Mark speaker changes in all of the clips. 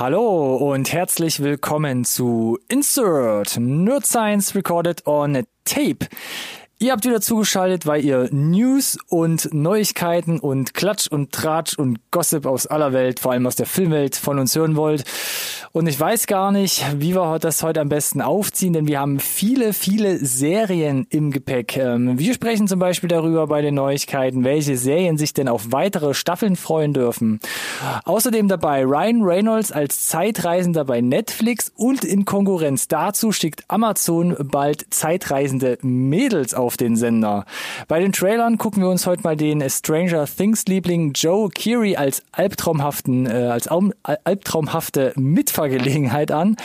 Speaker 1: Hallo und herzlich willkommen zu Insert Nerd Science Recorded on Tape. Ihr habt wieder zugeschaltet, weil ihr News und Neuigkeiten und Klatsch und Tratsch und Gossip aus aller Welt, vor allem aus der Filmwelt, von uns hören wollt. Und ich weiß gar nicht, wie wir das heute am besten aufziehen, denn wir haben viele, viele Serien im Gepäck. Ähm, wir sprechen zum Beispiel darüber bei den Neuigkeiten, welche Serien sich denn auf weitere Staffeln freuen dürfen. Außerdem dabei Ryan Reynolds als Zeitreisender bei Netflix und in Konkurrenz dazu schickt Amazon bald zeitreisende Mädels auf den Sender. Bei den Trailern gucken wir uns heute mal den Stranger Things Liebling Joe Keery als albtraumhaften, äh, als albtraumhafte Mitverantwortliche Gelegenheit an.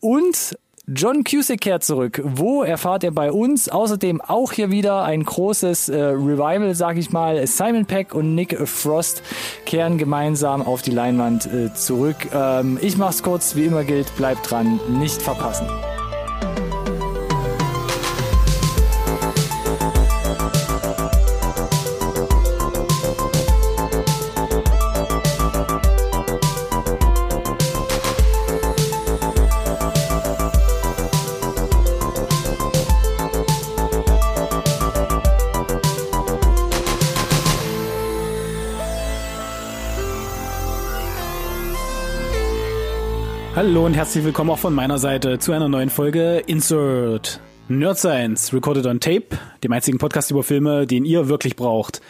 Speaker 1: Und John Cusick kehrt zurück. Wo erfahrt ihr bei uns? Außerdem auch hier wieder ein großes äh, Revival, sag ich mal. Simon Peck und Nick Frost kehren gemeinsam auf die Leinwand äh, zurück. Ähm, ich mach's kurz, wie immer gilt, bleibt dran, nicht verpassen.
Speaker 2: Hallo und herzlich willkommen auch von meiner Seite zu einer neuen Folge Insert Nerd Science Recorded on Tape, dem einzigen Podcast über Filme, den ihr wirklich braucht.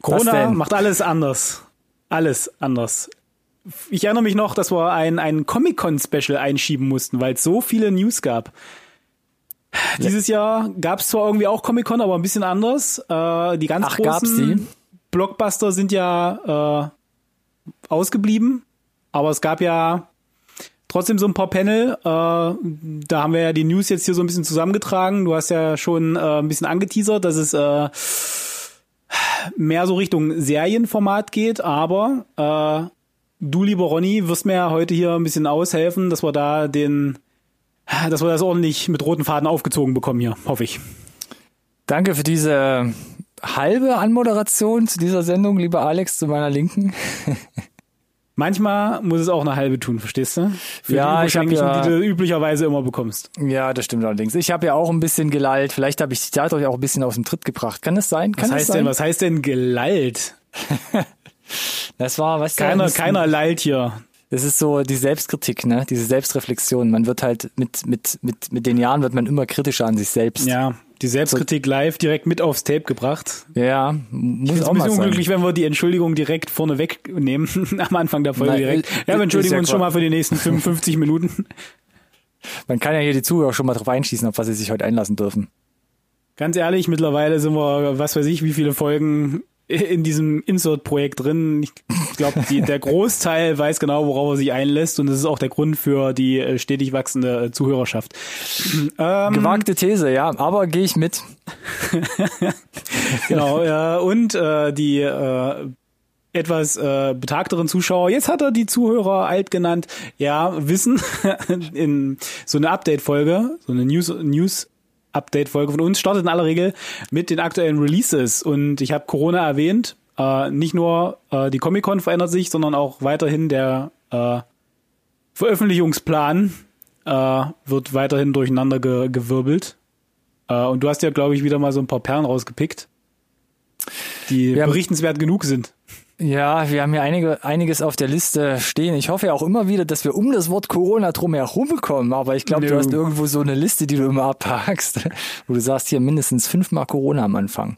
Speaker 2: Corona macht alles anders. Alles anders. Ich erinnere mich noch, dass wir ein, ein Comic-Con-Special einschieben mussten, weil es so viele News gab. Dieses Jahr gab es zwar irgendwie auch Comic-Con, aber ein bisschen anders. Äh, die ganz
Speaker 1: Ach,
Speaker 2: großen Blockbuster sind ja äh, ausgeblieben. Aber es gab ja trotzdem so ein paar Panel. Äh, da haben wir ja die News jetzt hier so ein bisschen zusammengetragen. Du hast ja schon äh, ein bisschen angeteasert, dass es äh, mehr so Richtung Serienformat geht. Aber äh, du, lieber Ronny, wirst mir ja heute hier ein bisschen aushelfen, dass wir da den, dass wir das ordentlich mit roten Faden aufgezogen bekommen hier, hoffe ich.
Speaker 1: Danke für diese halbe Anmoderation zu dieser Sendung, lieber Alex, zu meiner Linken.
Speaker 2: Manchmal muss es auch eine halbe tun, verstehst du?
Speaker 1: Für ja,
Speaker 2: die
Speaker 1: ich habe ja,
Speaker 2: die du üblicherweise immer bekommst.
Speaker 1: Ja, das stimmt allerdings. Ich habe ja auch ein bisschen gelallt. Vielleicht habe ich dich dadurch auch ein bisschen aus dem Tritt gebracht. Kann es sein? Kann
Speaker 2: was heißt
Speaker 1: sein?
Speaker 2: denn? Was heißt denn gelallt?
Speaker 1: das war, was
Speaker 2: keiner, keiner lallt hier.
Speaker 1: Das ist so die Selbstkritik, ne? Diese Selbstreflexion. Man wird halt mit mit mit mit den Jahren wird man immer kritischer an sich selbst.
Speaker 2: Ja, die Selbstkritik live direkt mit aufs Tape gebracht.
Speaker 1: Ja,
Speaker 2: muss ich auch ein bisschen unglücklich, wenn wir die Entschuldigung direkt vorne wegnehmen, am Anfang der Folge Nein, direkt. Ja, wir entschuldigen ja uns schon mal für die nächsten 55 Minuten.
Speaker 1: Man kann ja hier die Zuhörer schon mal drauf einschießen, auf was sie sich heute einlassen dürfen.
Speaker 2: Ganz ehrlich, mittlerweile sind wir, was weiß ich, wie viele Folgen in diesem Insert-Projekt drin. Ich glaube, der Großteil weiß genau, worauf er sich einlässt und das ist auch der Grund für die äh, stetig wachsende äh, Zuhörerschaft.
Speaker 1: Ähm, Gewagte These, ja, aber gehe ich mit.
Speaker 2: genau, äh, und äh, die äh, etwas äh, betagteren Zuschauer, jetzt hat er die Zuhörer alt genannt, ja, wissen in so eine Update-Folge, so eine News, News Update-Folge von uns startet in aller Regel mit den aktuellen Releases. Und ich habe Corona erwähnt. Äh, nicht nur äh, die Comic-Con verändert sich, sondern auch weiterhin der äh, Veröffentlichungsplan äh, wird weiterhin durcheinander ge gewirbelt. Äh, und du hast ja, glaube ich, wieder mal so ein paar Perlen rausgepickt, die berichtenswert genug sind.
Speaker 1: Ja, wir haben hier einige, einiges auf der Liste stehen. Ich hoffe ja auch immer wieder, dass wir um das Wort Corona drum herum kommen. Aber ich glaube, no. du hast irgendwo so eine Liste, die du immer abhakst, wo du sagst, hier mindestens fünfmal Corona am Anfang.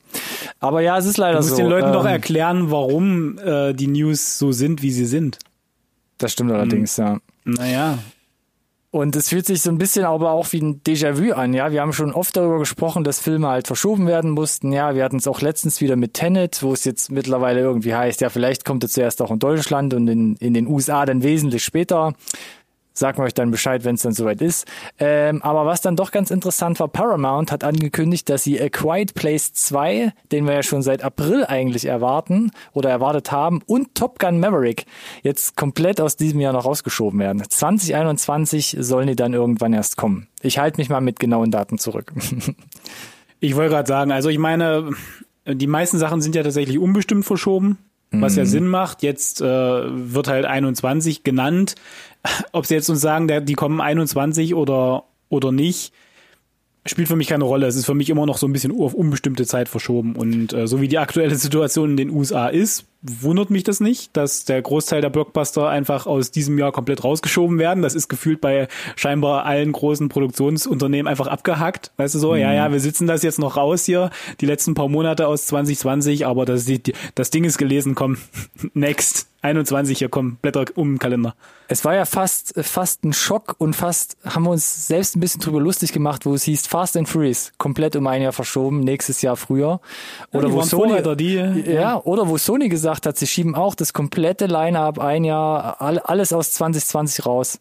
Speaker 1: Aber ja, es ist leider so.
Speaker 2: Du musst
Speaker 1: so.
Speaker 2: den Leuten ähm, doch erklären, warum äh, die News so sind, wie sie sind.
Speaker 1: Das stimmt allerdings, hm. ja.
Speaker 2: Naja,
Speaker 1: und es fühlt sich so ein bisschen aber auch wie ein Déjà-vu an, ja. Wir haben schon oft darüber gesprochen, dass Filme halt verschoben werden mussten. Ja, wir hatten es auch letztens wieder mit Tenet, wo es jetzt mittlerweile irgendwie heißt, ja, vielleicht kommt es zuerst auch in Deutschland und in, in den USA dann wesentlich später. Sagen wir euch dann Bescheid, wenn es dann soweit ist. Ähm, aber was dann doch ganz interessant war, Paramount hat angekündigt, dass sie A Quiet Place 2, den wir ja schon seit April eigentlich erwarten oder erwartet haben, und Top Gun Maverick jetzt komplett aus diesem Jahr noch rausgeschoben werden. 2021 sollen die dann irgendwann erst kommen. Ich halte mich mal mit genauen Daten zurück.
Speaker 2: ich wollte gerade sagen, also ich meine, die meisten Sachen sind ja tatsächlich unbestimmt verschoben. Was ja Sinn macht. Jetzt äh, wird halt 21 genannt. Ob sie jetzt uns sagen, der, die kommen 21 oder, oder nicht, spielt für mich keine Rolle. Es ist für mich immer noch so ein bisschen auf unbestimmte Zeit verschoben. Und äh, so wie die aktuelle Situation in den USA ist, wundert mich das nicht, dass der Großteil der Blockbuster einfach aus diesem Jahr komplett rausgeschoben werden. Das ist gefühlt bei scheinbar allen großen Produktionsunternehmen einfach abgehackt. Weißt du so, mhm. ja, ja, wir sitzen das jetzt noch raus hier, die letzten paar Monate aus 2020, aber das, das Ding ist gelesen, komm, next. 21 hier, komm, Blätter um den Kalender.
Speaker 1: Es war ja fast, fast ein Schock und fast haben wir uns selbst ein bisschen drüber lustig gemacht, wo es hieß Fast and Freeze, komplett um ein Jahr verschoben, nächstes Jahr früher.
Speaker 2: Oder ja, wo Sony, die,
Speaker 1: ja, ja, oder wo Sony gesagt gesagt hat, sie schieben auch das komplette Line-up ein Jahr, alles aus 2020 raus.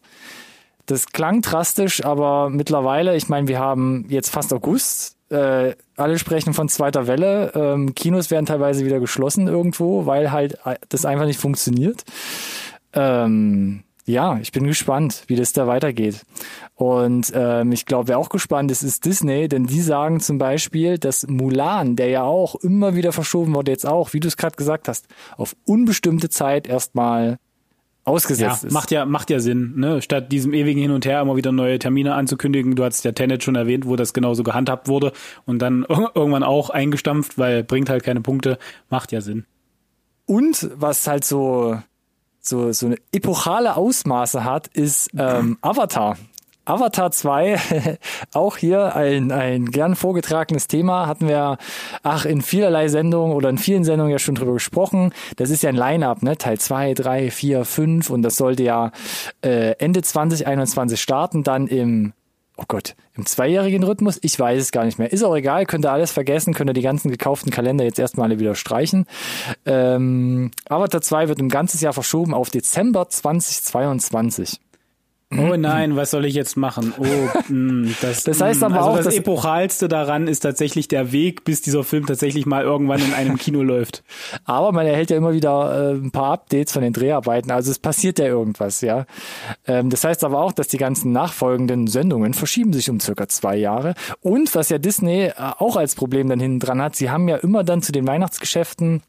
Speaker 1: Das klang drastisch, aber mittlerweile, ich meine, wir haben jetzt fast August. Äh, alle sprechen von zweiter Welle. Ähm, Kinos werden teilweise wieder geschlossen irgendwo, weil halt äh, das einfach nicht funktioniert. Ähm, ja, ich bin gespannt, wie das da weitergeht. Und ähm, ich glaube, wer auch gespannt ist, ist Disney, denn die sagen zum Beispiel, dass Mulan, der ja auch immer wieder verschoben wurde, jetzt auch, wie du es gerade gesagt hast, auf unbestimmte Zeit erstmal ausgesetzt
Speaker 2: ja,
Speaker 1: ist.
Speaker 2: Macht ja, macht ja Sinn, ne? Statt diesem ewigen Hin und Her immer wieder neue Termine anzukündigen. Du hast ja Tenet schon erwähnt, wo das genauso gehandhabt wurde und dann irgendwann auch eingestampft, weil bringt halt keine Punkte, macht ja Sinn.
Speaker 1: Und was halt so so, so eine epochale Ausmaße hat, ist ähm, Avatar. Avatar 2, auch hier ein, ein gern vorgetragenes Thema, hatten wir ach in vielerlei Sendungen oder in vielen Sendungen ja schon drüber gesprochen. Das ist ja ein Line-Up, ne? Teil 2, 3, 4, 5 und das sollte ja äh, Ende 2021 starten, dann im oh Gott, im zweijährigen Rhythmus? Ich weiß es gar nicht mehr. Ist auch egal, könnt ihr alles vergessen, könnt ihr die ganzen gekauften Kalender jetzt erstmal alle wieder streichen. Ähm, Avatar 2 wird im ganzes Jahr verschoben auf Dezember 2022.
Speaker 2: Oh nein, was soll ich jetzt machen? Oh,
Speaker 1: hm, das, das heißt hm, aber
Speaker 2: also
Speaker 1: auch,
Speaker 2: das epochalste daran ist tatsächlich der Weg, bis dieser Film tatsächlich mal irgendwann in einem Kino läuft.
Speaker 1: Aber man erhält ja immer wieder äh, ein paar Updates von den Dreharbeiten, also es passiert ja irgendwas, ja. Ähm, das heißt aber auch, dass die ganzen nachfolgenden Sendungen verschieben sich um circa zwei Jahre. Und was ja Disney äh, auch als Problem dann hinten dran hat, sie haben ja immer dann zu den Weihnachtsgeschäften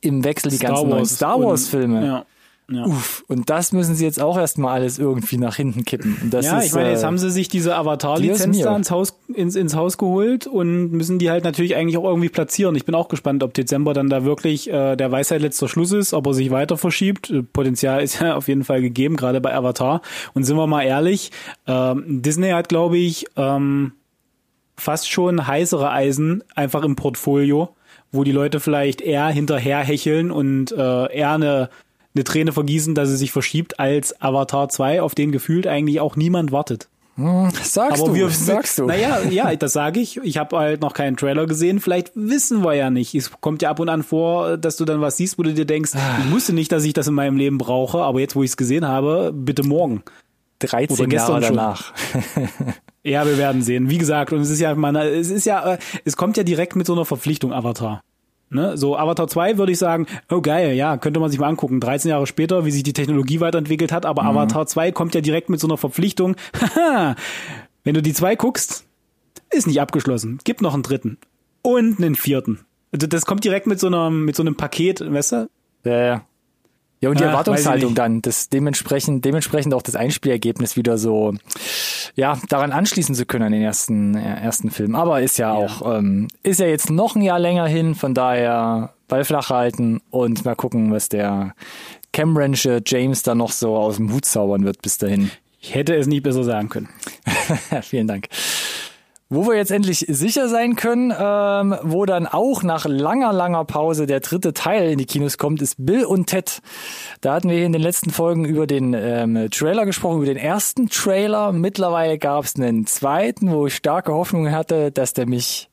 Speaker 1: im Wechsel die Star ganzen neuen Star Wars Filme. Ja. Ja. Uff, und das müssen sie jetzt auch erstmal alles irgendwie nach hinten kippen.
Speaker 2: Ja,
Speaker 1: ist,
Speaker 2: ich meine, jetzt äh, haben sie sich diese Avatar-Lizenz da ins Haus, ins, ins Haus geholt und müssen die halt natürlich eigentlich auch irgendwie platzieren. Ich bin auch gespannt, ob Dezember dann da wirklich äh, der Weisheit letzter Schluss ist, ob er sich weiter verschiebt. Äh, Potenzial ist ja auf jeden Fall gegeben, gerade bei Avatar. Und sind wir mal ehrlich, ähm, Disney hat, glaube ich, ähm, fast schon heißere Eisen einfach im Portfolio wo die Leute vielleicht eher hinterher hecheln und äh, eher eine eine Träne vergießen, dass es sich verschiebt, als Avatar 2, auf den gefühlt eigentlich auch niemand wartet.
Speaker 1: Hm, sagst Aber du, wir, sagst du.
Speaker 2: Naja, ja, das sage ich. Ich habe halt noch keinen Trailer gesehen. Vielleicht wissen wir ja nicht. Es kommt ja ab und an vor, dass du dann was siehst, wo du dir denkst, ah. ich wusste nicht, dass ich das in meinem Leben brauche, aber jetzt, wo ich es gesehen habe, bitte morgen.
Speaker 1: 13 Jahre danach.
Speaker 2: ja, wir werden sehen. Wie gesagt, und es ist ja, man, es ist ja, äh, es kommt ja direkt mit so einer Verpflichtung Avatar. Ne? So Avatar 2 würde ich sagen, oh geil, ja, könnte man sich mal angucken. 13 Jahre später, wie sich die Technologie weiterentwickelt hat, aber mhm. Avatar 2 kommt ja direkt mit so einer Verpflichtung. Haha, wenn du die zwei guckst, ist nicht abgeschlossen. Gibt noch einen dritten. Und einen vierten. Das kommt direkt mit so einem, mit so einem Paket, weißt du?
Speaker 1: Ja, ja. Ja, und die Ach, Erwartungshaltung dann, das dementsprechend, dementsprechend auch das Einspielergebnis wieder so, ja, daran anschließen zu können an den ersten, ersten Film. Aber ist ja, ja. auch, ähm, ist ja jetzt noch ein Jahr länger hin, von daher Ball flach halten und mal gucken, was der Cameronische James da noch so aus dem Hut zaubern wird bis dahin.
Speaker 2: Ich hätte es nicht besser sagen können.
Speaker 1: Vielen Dank. Wo wir jetzt endlich sicher sein können, ähm, wo dann auch nach langer, langer Pause der dritte Teil in die Kinos kommt, ist Bill und Ted. Da hatten wir in den letzten Folgen über den ähm, Trailer gesprochen, über den ersten Trailer. Mittlerweile gab es einen zweiten, wo ich starke Hoffnung hatte, dass der mich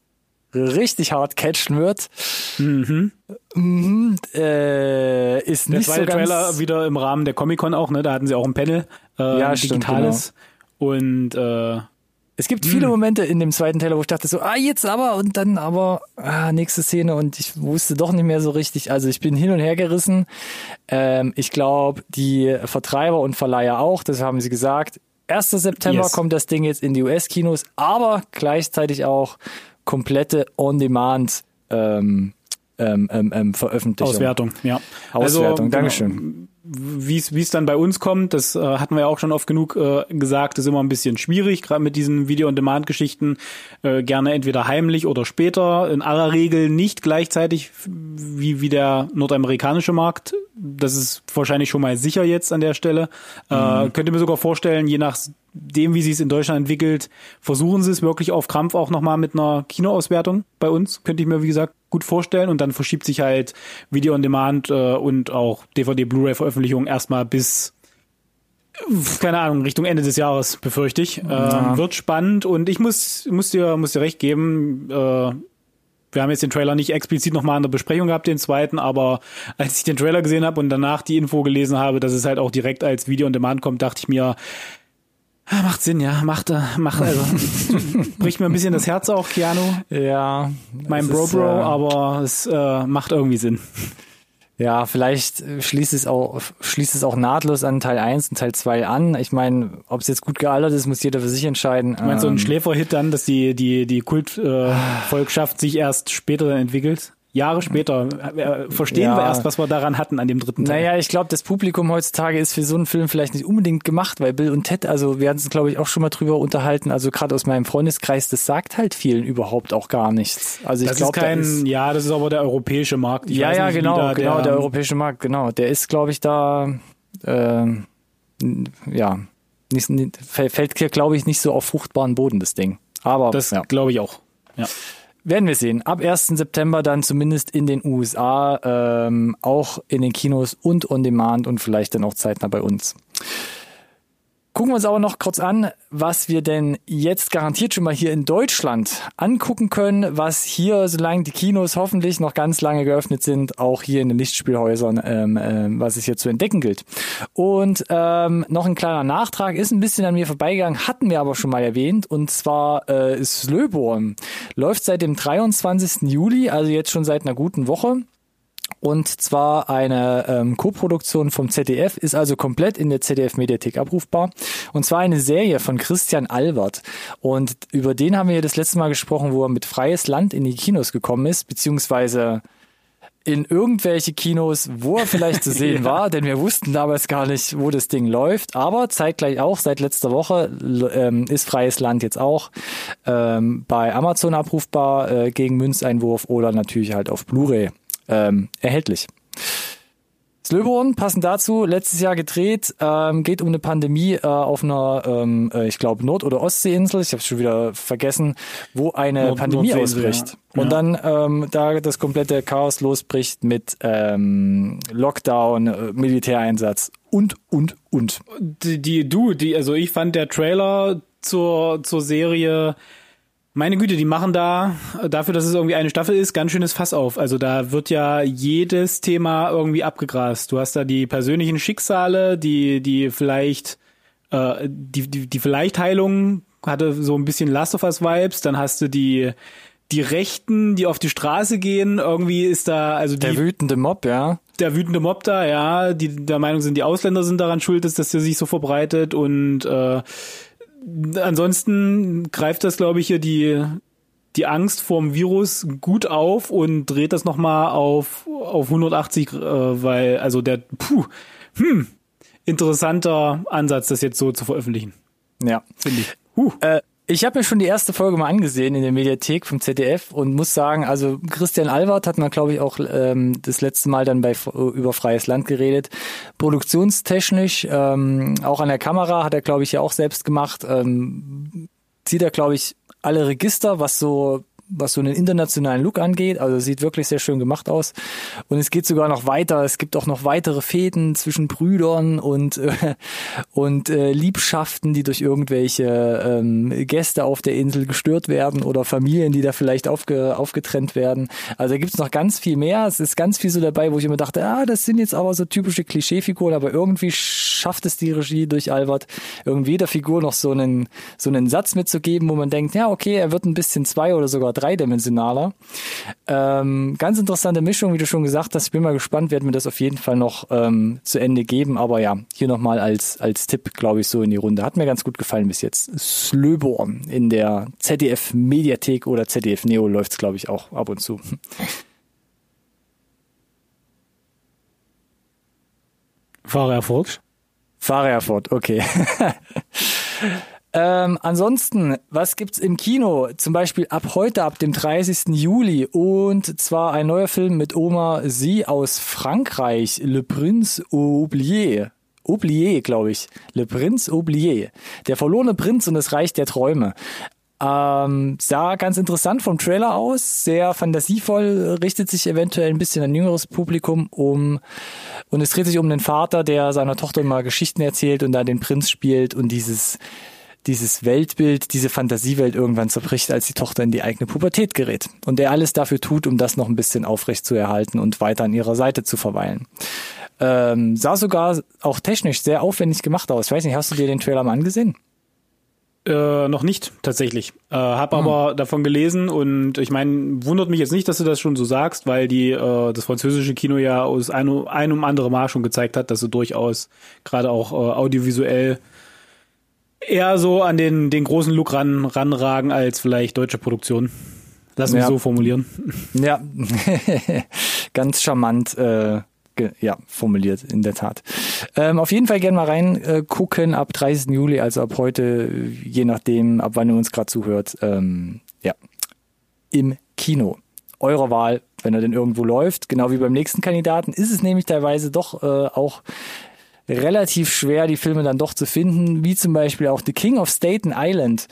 Speaker 1: richtig hart catchen wird.
Speaker 2: Mhm.
Speaker 1: Mhm, äh, ist
Speaker 2: der
Speaker 1: nicht
Speaker 2: zweite
Speaker 1: so ganz
Speaker 2: Trailer wieder im Rahmen der Comic-Con auch, ne? Da hatten sie auch ein Panel, äh, ja, digitales. Stimmt, genau. Und äh,
Speaker 1: es gibt viele hm. Momente in dem zweiten Teil, wo ich dachte so, ah, jetzt aber und dann aber, ah, nächste Szene und ich wusste doch nicht mehr so richtig. Also ich bin hin und her gerissen. Ähm, ich glaube, die Vertreiber und Verleiher auch, das haben sie gesagt. 1. September yes. kommt das Ding jetzt in die US-Kinos, aber gleichzeitig auch komplette On-Demand ähm, äh, ähm, ähm, ähm Veröffentlichung.
Speaker 2: Auswertung, ja.
Speaker 1: Auswertung,
Speaker 2: also,
Speaker 1: Dankeschön.
Speaker 2: Wie es dann bei uns kommt, das äh, hatten wir ja auch schon oft genug äh, gesagt, ist immer ein bisschen schwierig, gerade mit diesen Video-on-Demand-Geschichten, äh, gerne entweder heimlich oder später, in aller Regel nicht gleichzeitig wie, wie der nordamerikanische Markt. Das ist wahrscheinlich schon mal sicher jetzt an der Stelle. Äh, mhm. Könnte mir sogar vorstellen, je nachdem, wie sich es in Deutschland entwickelt, versuchen sie es wirklich auf Krampf auch nochmal mit einer Kinoauswertung bei uns. Könnte ich mir, wie gesagt, gut vorstellen und dann verschiebt sich halt Video on Demand äh, und auch DVD Blu-ray Veröffentlichung erstmal bis keine Ahnung, Richtung Ende des Jahres, befürchte ich. Ja. Ähm, wird spannend und ich muss, muss dir, muss dir recht geben, äh, wir haben jetzt den Trailer nicht explizit nochmal in der Besprechung gehabt, den zweiten, aber als ich den Trailer gesehen habe und danach die Info gelesen habe, dass es halt auch direkt als Video on Demand kommt, dachte ich mir, macht Sinn, ja. Macht, äh, macht, also, bricht mir ein bisschen das Herz auch, Keanu.
Speaker 1: Ja.
Speaker 2: Mein Bro-Bro, äh, aber es äh, macht irgendwie Sinn.
Speaker 1: Ja, vielleicht schließt es auch, schließt es auch nahtlos an Teil 1 und Teil 2 an. Ich meine, ob es jetzt gut gealtert ist, muss jeder für sich entscheiden.
Speaker 2: Du meinst ähm, so ein ähm, Schläferhit dann, dass die, die, die Kultvolkschaft äh, sich erst später entwickelt? Jahre später äh, verstehen ja. wir erst, was wir daran hatten an dem dritten
Speaker 1: Teil. Naja, ich glaube, das Publikum heutzutage ist für so einen Film vielleicht nicht unbedingt gemacht, weil Bill und Ted, also wir hatten es, glaube ich, auch schon mal drüber unterhalten, also gerade aus meinem Freundeskreis, das sagt halt vielen überhaupt auch gar nichts. Also ich
Speaker 2: das
Speaker 1: glaube,
Speaker 2: kein, da ja, das ist aber der europäische Markt.
Speaker 1: Ich ja, ja, nicht, genau, genau, der, der europäische Markt, genau. Der ist, glaube ich, da, äh, ja, nicht, fällt hier, glaube ich, nicht so auf fruchtbaren Boden, das Ding. Aber
Speaker 2: das
Speaker 1: ja.
Speaker 2: glaube ich auch. Ja.
Speaker 1: Werden wir sehen. Ab 1. September dann zumindest in den USA, ähm, auch in den Kinos und on demand und vielleicht dann auch zeitnah bei uns. Gucken wir uns aber noch kurz an, was wir denn jetzt garantiert schon mal hier in Deutschland angucken können, was hier, solange die Kinos hoffentlich noch ganz lange geöffnet sind, auch hier in den Lichtspielhäusern, ähm, äh, was es hier zu entdecken gilt. Und ähm, noch ein kleiner Nachtrag, ist ein bisschen an mir vorbeigegangen, hatten wir aber schon mal erwähnt, und zwar äh, Slöborn. Läuft seit dem 23. Juli, also jetzt schon seit einer guten Woche und zwar eine ähm, Co-Produktion vom ZDF, ist also komplett in der ZDF-Mediathek abrufbar. Und zwar eine Serie von Christian Albert. Und über den haben wir das letzte Mal gesprochen, wo er mit Freies Land in die Kinos gekommen ist, beziehungsweise in irgendwelche Kinos, wo er vielleicht zu sehen ja. war, denn wir wussten damals gar nicht, wo das Ding läuft. Aber zeitgleich auch, seit letzter Woche ähm, ist Freies Land jetzt auch ähm, bei Amazon abrufbar äh, gegen Münzeinwurf oder natürlich halt auf Blu-ray ähm, erhältlich. Slöborn, passend dazu, letztes Jahr gedreht, ähm, geht um eine Pandemie äh, auf einer, ähm, äh, ich glaube, Nord- oder Ostseeinsel, ich habe schon wieder vergessen, wo eine Nord Pandemie ausbricht. Ja. Und ja. dann ähm, da das komplette Chaos losbricht mit ähm, Lockdown, äh, Militäreinsatz und, und, und.
Speaker 2: Die, die, du, die, also ich fand der Trailer zur, zur Serie meine Güte, die machen da, dafür, dass es irgendwie eine Staffel ist, ganz schönes Fass auf. Also da wird ja jedes Thema irgendwie abgegrast. Du hast da die persönlichen Schicksale, die, die vielleicht, äh, die, die, die vielleicht Heilung hatte so ein bisschen Last of Us Vibes. Dann hast du die, die Rechten, die auf die Straße gehen. Irgendwie ist da, also
Speaker 1: die, Der wütende Mob, ja.
Speaker 2: Der wütende Mob da, ja. Die der Meinung sind, die Ausländer sind daran schuld, dass das sich so verbreitet und, äh, ansonsten greift das, glaube ich, hier die, die Angst vorm Virus gut auf und dreht das nochmal auf, auf 180, äh, weil, also der, puh, hm, interessanter Ansatz, das jetzt so zu veröffentlichen.
Speaker 1: Ja. Finde ich. Huh. Äh, ich habe mir schon die erste Folge mal angesehen in der Mediathek vom ZDF und muss sagen, also Christian Albert hat man, glaube ich, auch ähm, das letzte Mal dann bei über freies Land geredet. Produktionstechnisch, ähm, auch an der Kamera hat er, glaube ich, ja auch selbst gemacht. Ähm, zieht er, glaube ich, alle Register, was so was so einen internationalen Look angeht. Also sieht wirklich sehr schön gemacht aus. Und es geht sogar noch weiter. Es gibt auch noch weitere Fäden zwischen Brüdern und, äh, und äh, Liebschaften, die durch irgendwelche ähm, Gäste auf der Insel gestört werden oder Familien, die da vielleicht aufge, aufgetrennt werden. Also da gibt's noch ganz viel mehr. Es ist ganz viel so dabei, wo ich immer dachte, ah, das sind jetzt aber so typische Klischeefiguren, aber irgendwie schafft es die Regie durch Albert, irgendwie der Figur noch so einen, so einen Satz mitzugeben, wo man denkt, ja, okay, er wird ein bisschen zwei oder sogar dreidimensionaler. Ähm, ganz interessante Mischung, wie du schon gesagt hast. Ich bin mal gespannt, werden wir das auf jeden Fall noch ähm, zu Ende geben. Aber ja, hier nochmal als, als Tipp, glaube ich, so in die Runde. Hat mir ganz gut gefallen bis jetzt. Slöborn in der ZDF-Mediathek oder ZDF-Neo läuft es, glaube ich, auch ab und zu.
Speaker 2: Fahrer erfolgt.
Speaker 1: Fahrer erfolgt, okay. Ähm, ansonsten, was gibt's im Kino? Zum Beispiel ab heute, ab dem 30. Juli und zwar ein neuer Film mit Oma Sie aus Frankreich, Le Prince Oublié. Oublié, glaube ich. Le Prince Oublié. Der verlorene Prinz und das Reich der Träume. Ähm, sah ganz interessant vom Trailer aus, sehr fantasievoll, richtet sich eventuell ein bisschen an jüngeres Publikum um und es dreht sich um den Vater, der seiner Tochter mal Geschichten erzählt und da den Prinz spielt und dieses dieses Weltbild, diese Fantasiewelt irgendwann zerbricht, als die Tochter in die eigene Pubertät gerät. Und der alles dafür tut, um das noch ein bisschen aufrecht zu erhalten und weiter an ihrer Seite zu verweilen. Ähm, sah sogar auch technisch sehr aufwendig gemacht aus. Ich weiß nicht, hast du dir den Trailer mal angesehen?
Speaker 2: Äh, noch nicht, tatsächlich. Äh, hab hm. aber davon gelesen und ich meine, wundert mich jetzt nicht, dass du das schon so sagst, weil die äh, das französische Kino ja aus ein, ein um andere Mal schon gezeigt hat, dass sie durchaus gerade auch äh, audiovisuell eher so an den, den großen Look ran, ranragen als vielleicht deutsche Produktion. Lass mich ja. so formulieren.
Speaker 1: Ja, ganz charmant. Äh ja, formuliert, in der Tat. Ähm, auf jeden Fall gerne mal reingucken äh, ab 30. Juli, also ab heute, je nachdem, ab wann ihr uns gerade zuhört, ähm, ja, im Kino. Eure Wahl, wenn er denn irgendwo läuft, genau wie beim nächsten Kandidaten, ist es nämlich teilweise doch äh, auch relativ schwer, die Filme dann doch zu finden, wie zum Beispiel auch The King of Staten Island.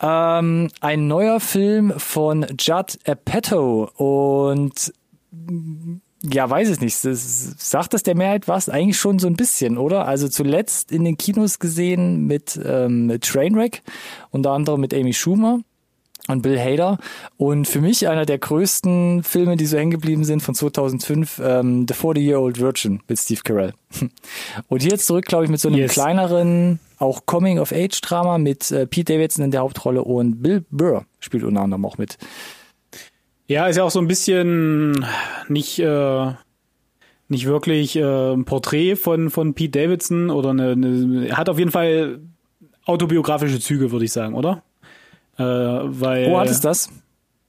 Speaker 1: Ähm, ein neuer Film von Judd Apatow und ja, weiß ich nicht. Das, sagt das der Mehrheit was? Eigentlich schon so ein bisschen, oder? Also zuletzt in den Kinos gesehen mit, ähm, mit Trainwreck, unter anderem mit Amy Schumer und Bill Hader. Und für mich einer der größten Filme, die so hängen geblieben sind von 2005, ähm, The 40-Year-Old Virgin mit Steve Carell. Und hier jetzt zurück, glaube ich, mit so einem yes. kleineren, auch Coming-of-Age-Drama mit äh, Pete Davidson in der Hauptrolle und Bill Burr spielt unter anderem auch mit.
Speaker 2: Ja, ist ja auch so ein bisschen nicht, äh, nicht wirklich äh, ein Porträt von, von Pete Davidson oder eine, eine, hat auf jeden Fall autobiografische Züge, würde ich sagen, oder?
Speaker 1: Äh, weil Wo hat es das?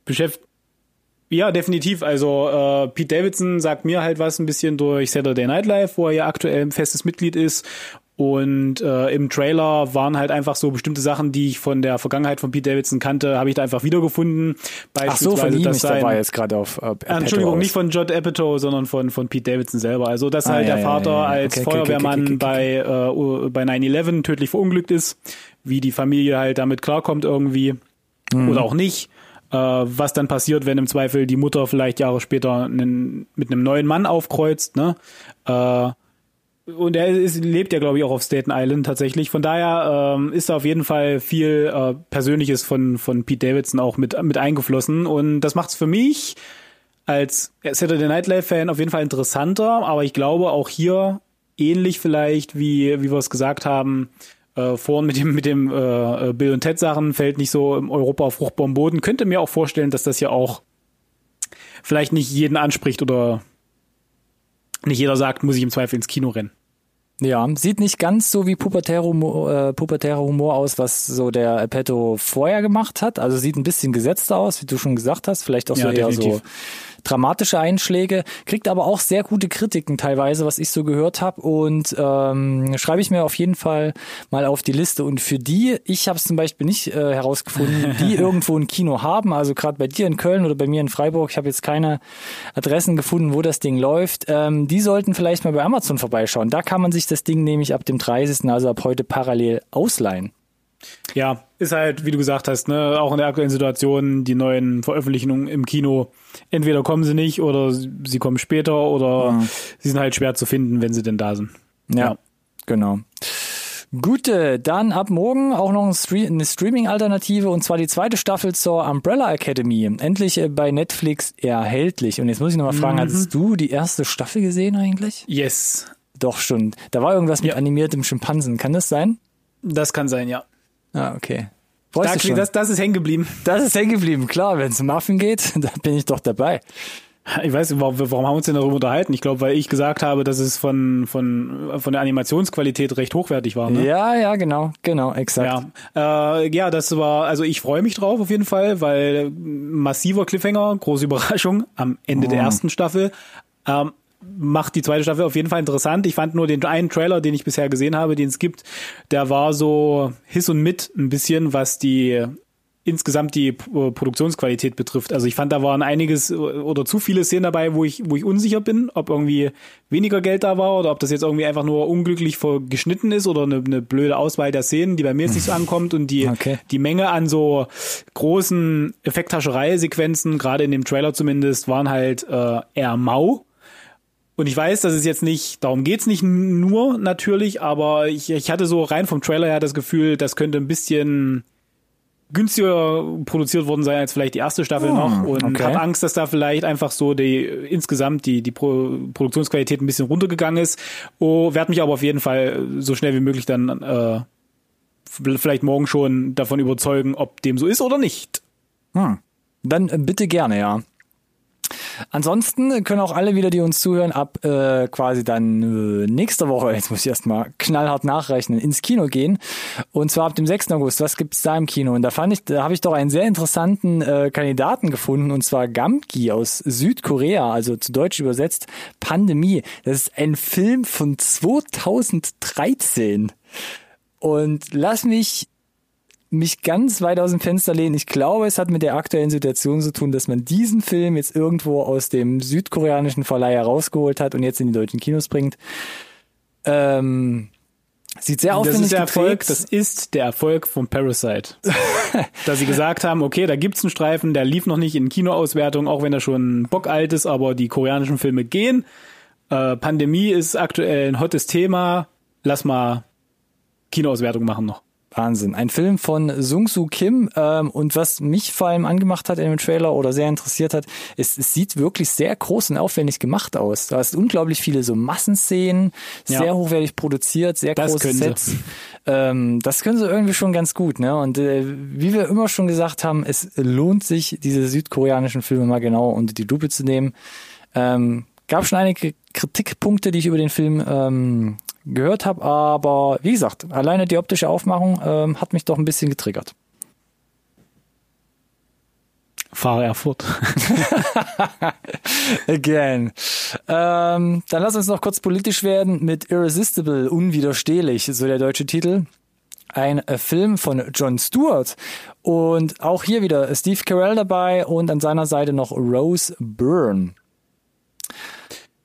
Speaker 2: Beschäft ja, definitiv. Also äh, Pete Davidson sagt mir halt was ein bisschen durch Saturday Night Live, wo er ja aktuell ein festes Mitglied ist. Und äh, im Trailer waren halt einfach so bestimmte Sachen, die ich von der Vergangenheit von Pete Davidson kannte, habe ich da einfach wiedergefunden.
Speaker 1: Ach so, von ihm ist dabei jetzt gerade auf
Speaker 2: äh, Entschuldigung, nicht von Judd Apatow, sondern von von Pete Davidson selber. Also dass ah, halt ja, der Vater ja, ja, als okay, Feuerwehrmann okay, okay, bei äh, bei 9/11 tödlich verunglückt ist, wie die Familie halt damit klarkommt irgendwie mhm. oder auch nicht. Äh, was dann passiert, wenn im Zweifel die Mutter vielleicht Jahre später einen, mit einem neuen Mann aufkreuzt, ne? Äh, und er ist, lebt ja, glaube ich, auch auf Staten Island tatsächlich. Von daher ähm, ist da auf jeden Fall viel äh, Persönliches von, von Pete Davidson auch mit, mit eingeflossen. Und das macht es für mich als Saturday Night Live-Fan auf jeden Fall interessanter. Aber ich glaube auch hier ähnlich vielleicht, wie, wie wir es gesagt haben, äh, vorhin mit dem, mit dem äh, Bill und Ted Sachen fällt nicht so im Europa auf fruchtbarem Boden. Könnte mir auch vorstellen, dass das ja auch vielleicht nicht jeden anspricht oder nicht jeder sagt, muss ich im Zweifel ins Kino rennen.
Speaker 1: Ja, sieht nicht ganz so wie pubertärer Humor, äh, pubertärer Humor aus, was so der Petto vorher gemacht hat. Also sieht ein bisschen gesetzter aus, wie du schon gesagt hast. Vielleicht auch so ja, eher definitiv. so dramatische Einschläge, kriegt aber auch sehr gute Kritiken teilweise, was ich so gehört habe und ähm, schreibe ich mir auf jeden Fall mal auf die Liste. Und für die, ich habe es zum Beispiel nicht äh, herausgefunden, die irgendwo ein Kino haben, also gerade bei dir in Köln oder bei mir in Freiburg, ich habe jetzt keine Adressen gefunden, wo das Ding läuft, ähm, die sollten vielleicht mal bei Amazon vorbeischauen. Da kann man sich das Ding nämlich ab dem 30., also ab heute parallel ausleihen.
Speaker 2: Ja, ist halt, wie du gesagt hast, ne, auch in der aktuellen Situation, die neuen Veröffentlichungen im Kino, entweder kommen sie nicht oder sie kommen später oder ja. sie sind halt schwer zu finden, wenn sie denn da sind.
Speaker 1: Ja, ja. genau. Gute, dann ab morgen auch noch eine Streaming-Alternative und zwar die zweite Staffel zur Umbrella Academy. Endlich äh, bei Netflix erhältlich. Und jetzt muss ich nochmal fragen, mhm. hattest du die erste Staffel gesehen eigentlich?
Speaker 2: Yes.
Speaker 1: Doch schon. Da war irgendwas mit ja. animiertem Schimpansen. Kann das sein?
Speaker 2: Das kann sein, ja.
Speaker 1: Ah, okay.
Speaker 2: Da, das, das ist hängen geblieben.
Speaker 1: Das ist hängen geblieben, klar. Wenn es um Muffin geht, da bin ich doch dabei.
Speaker 2: Ich weiß, warum, warum haben wir uns denn darüber unterhalten? Ich glaube, weil ich gesagt habe, dass es von, von, von der Animationsqualität recht hochwertig war. Ne?
Speaker 1: Ja, ja, genau, genau, exakt.
Speaker 2: Ja, äh, ja das war, also ich freue mich drauf auf jeden Fall, weil massiver Cliffhanger, große Überraschung am Ende oh. der ersten Staffel. Ähm, macht die zweite Staffel auf jeden Fall interessant. Ich fand nur den einen Trailer, den ich bisher gesehen habe, den es gibt, der war so Hiss und Mit ein bisschen, was die insgesamt die Produktionsqualität betrifft. Also ich fand, da waren einiges oder zu viele Szenen dabei, wo ich, wo ich unsicher bin, ob irgendwie weniger Geld da war oder ob das jetzt irgendwie einfach nur unglücklich geschnitten ist oder eine, eine blöde Auswahl der Szenen, die bei mir jetzt nicht so ankommt und die, okay. die Menge an so großen Effekthascherei-Sequenzen, gerade in dem Trailer zumindest, waren halt äh, eher mau. Und ich weiß, das ist jetzt nicht, darum geht's nicht nur natürlich, aber ich, ich hatte so rein vom Trailer her das Gefühl, das könnte ein bisschen günstiger produziert worden sein als vielleicht die erste Staffel oh, noch und okay. habe Angst, dass da vielleicht einfach so die insgesamt die die Pro Produktionsqualität ein bisschen runtergegangen ist. Oh, werde mich aber auf jeden Fall so schnell wie möglich dann äh, vielleicht morgen schon davon überzeugen, ob dem so ist oder nicht.
Speaker 1: Hm. Dann äh, bitte gerne, ja. Ansonsten können auch alle wieder, die uns zuhören, ab äh, quasi dann äh, nächste Woche, jetzt muss ich erstmal knallhart nachrechnen, ins Kino gehen. Und zwar ab dem 6. August. Was gibt's da im Kino? Und da fand ich, da habe ich doch einen sehr interessanten äh, Kandidaten gefunden, und zwar Gamki aus Südkorea, also zu Deutsch übersetzt Pandemie. Das ist ein Film von 2013. Und lass mich mich ganz weit aus dem Fenster lehnen. Ich glaube, es hat mit der aktuellen Situation zu tun, dass man diesen Film jetzt irgendwo aus dem südkoreanischen Verleih herausgeholt hat und jetzt in die deutschen Kinos bringt. Ähm, sieht sehr aufwendig
Speaker 2: das ist
Speaker 1: der
Speaker 2: Erfolg, Das ist der Erfolg von Parasite. Dass sie gesagt haben, okay, da gibt's einen Streifen, der lief noch nicht in Kinoauswertung, auch wenn er schon bockalt ist, aber die koreanischen Filme gehen. Äh, Pandemie ist aktuell ein hottes Thema. Lass mal Kinoauswertung machen noch.
Speaker 1: Wahnsinn. Ein Film von Sung Soo Kim ähm, und was mich vor allem angemacht hat in dem Trailer oder sehr interessiert hat, ist, es sieht wirklich sehr groß und aufwendig gemacht aus. Da hast unglaublich viele so Massenszenen, ja. sehr hochwertig produziert, sehr das große Sets. Ähm, das können sie irgendwie schon ganz gut. Ne? Und äh, wie wir immer schon gesagt haben, es lohnt sich, diese südkoreanischen Filme mal genau unter die Lupe zu nehmen. Ähm, gab schon einige Kritikpunkte, die ich über den Film ähm, gehört habe, aber wie gesagt, alleine die optische Aufmachung ähm, hat mich doch ein bisschen getriggert.
Speaker 2: Fahre Erfurt.
Speaker 1: Again. Ähm, dann lass uns noch kurz politisch werden mit Irresistible, unwiderstehlich, so der deutsche Titel. Ein äh, Film von John Stewart und auch hier wieder Steve Carell dabei und an seiner Seite noch Rose Byrne.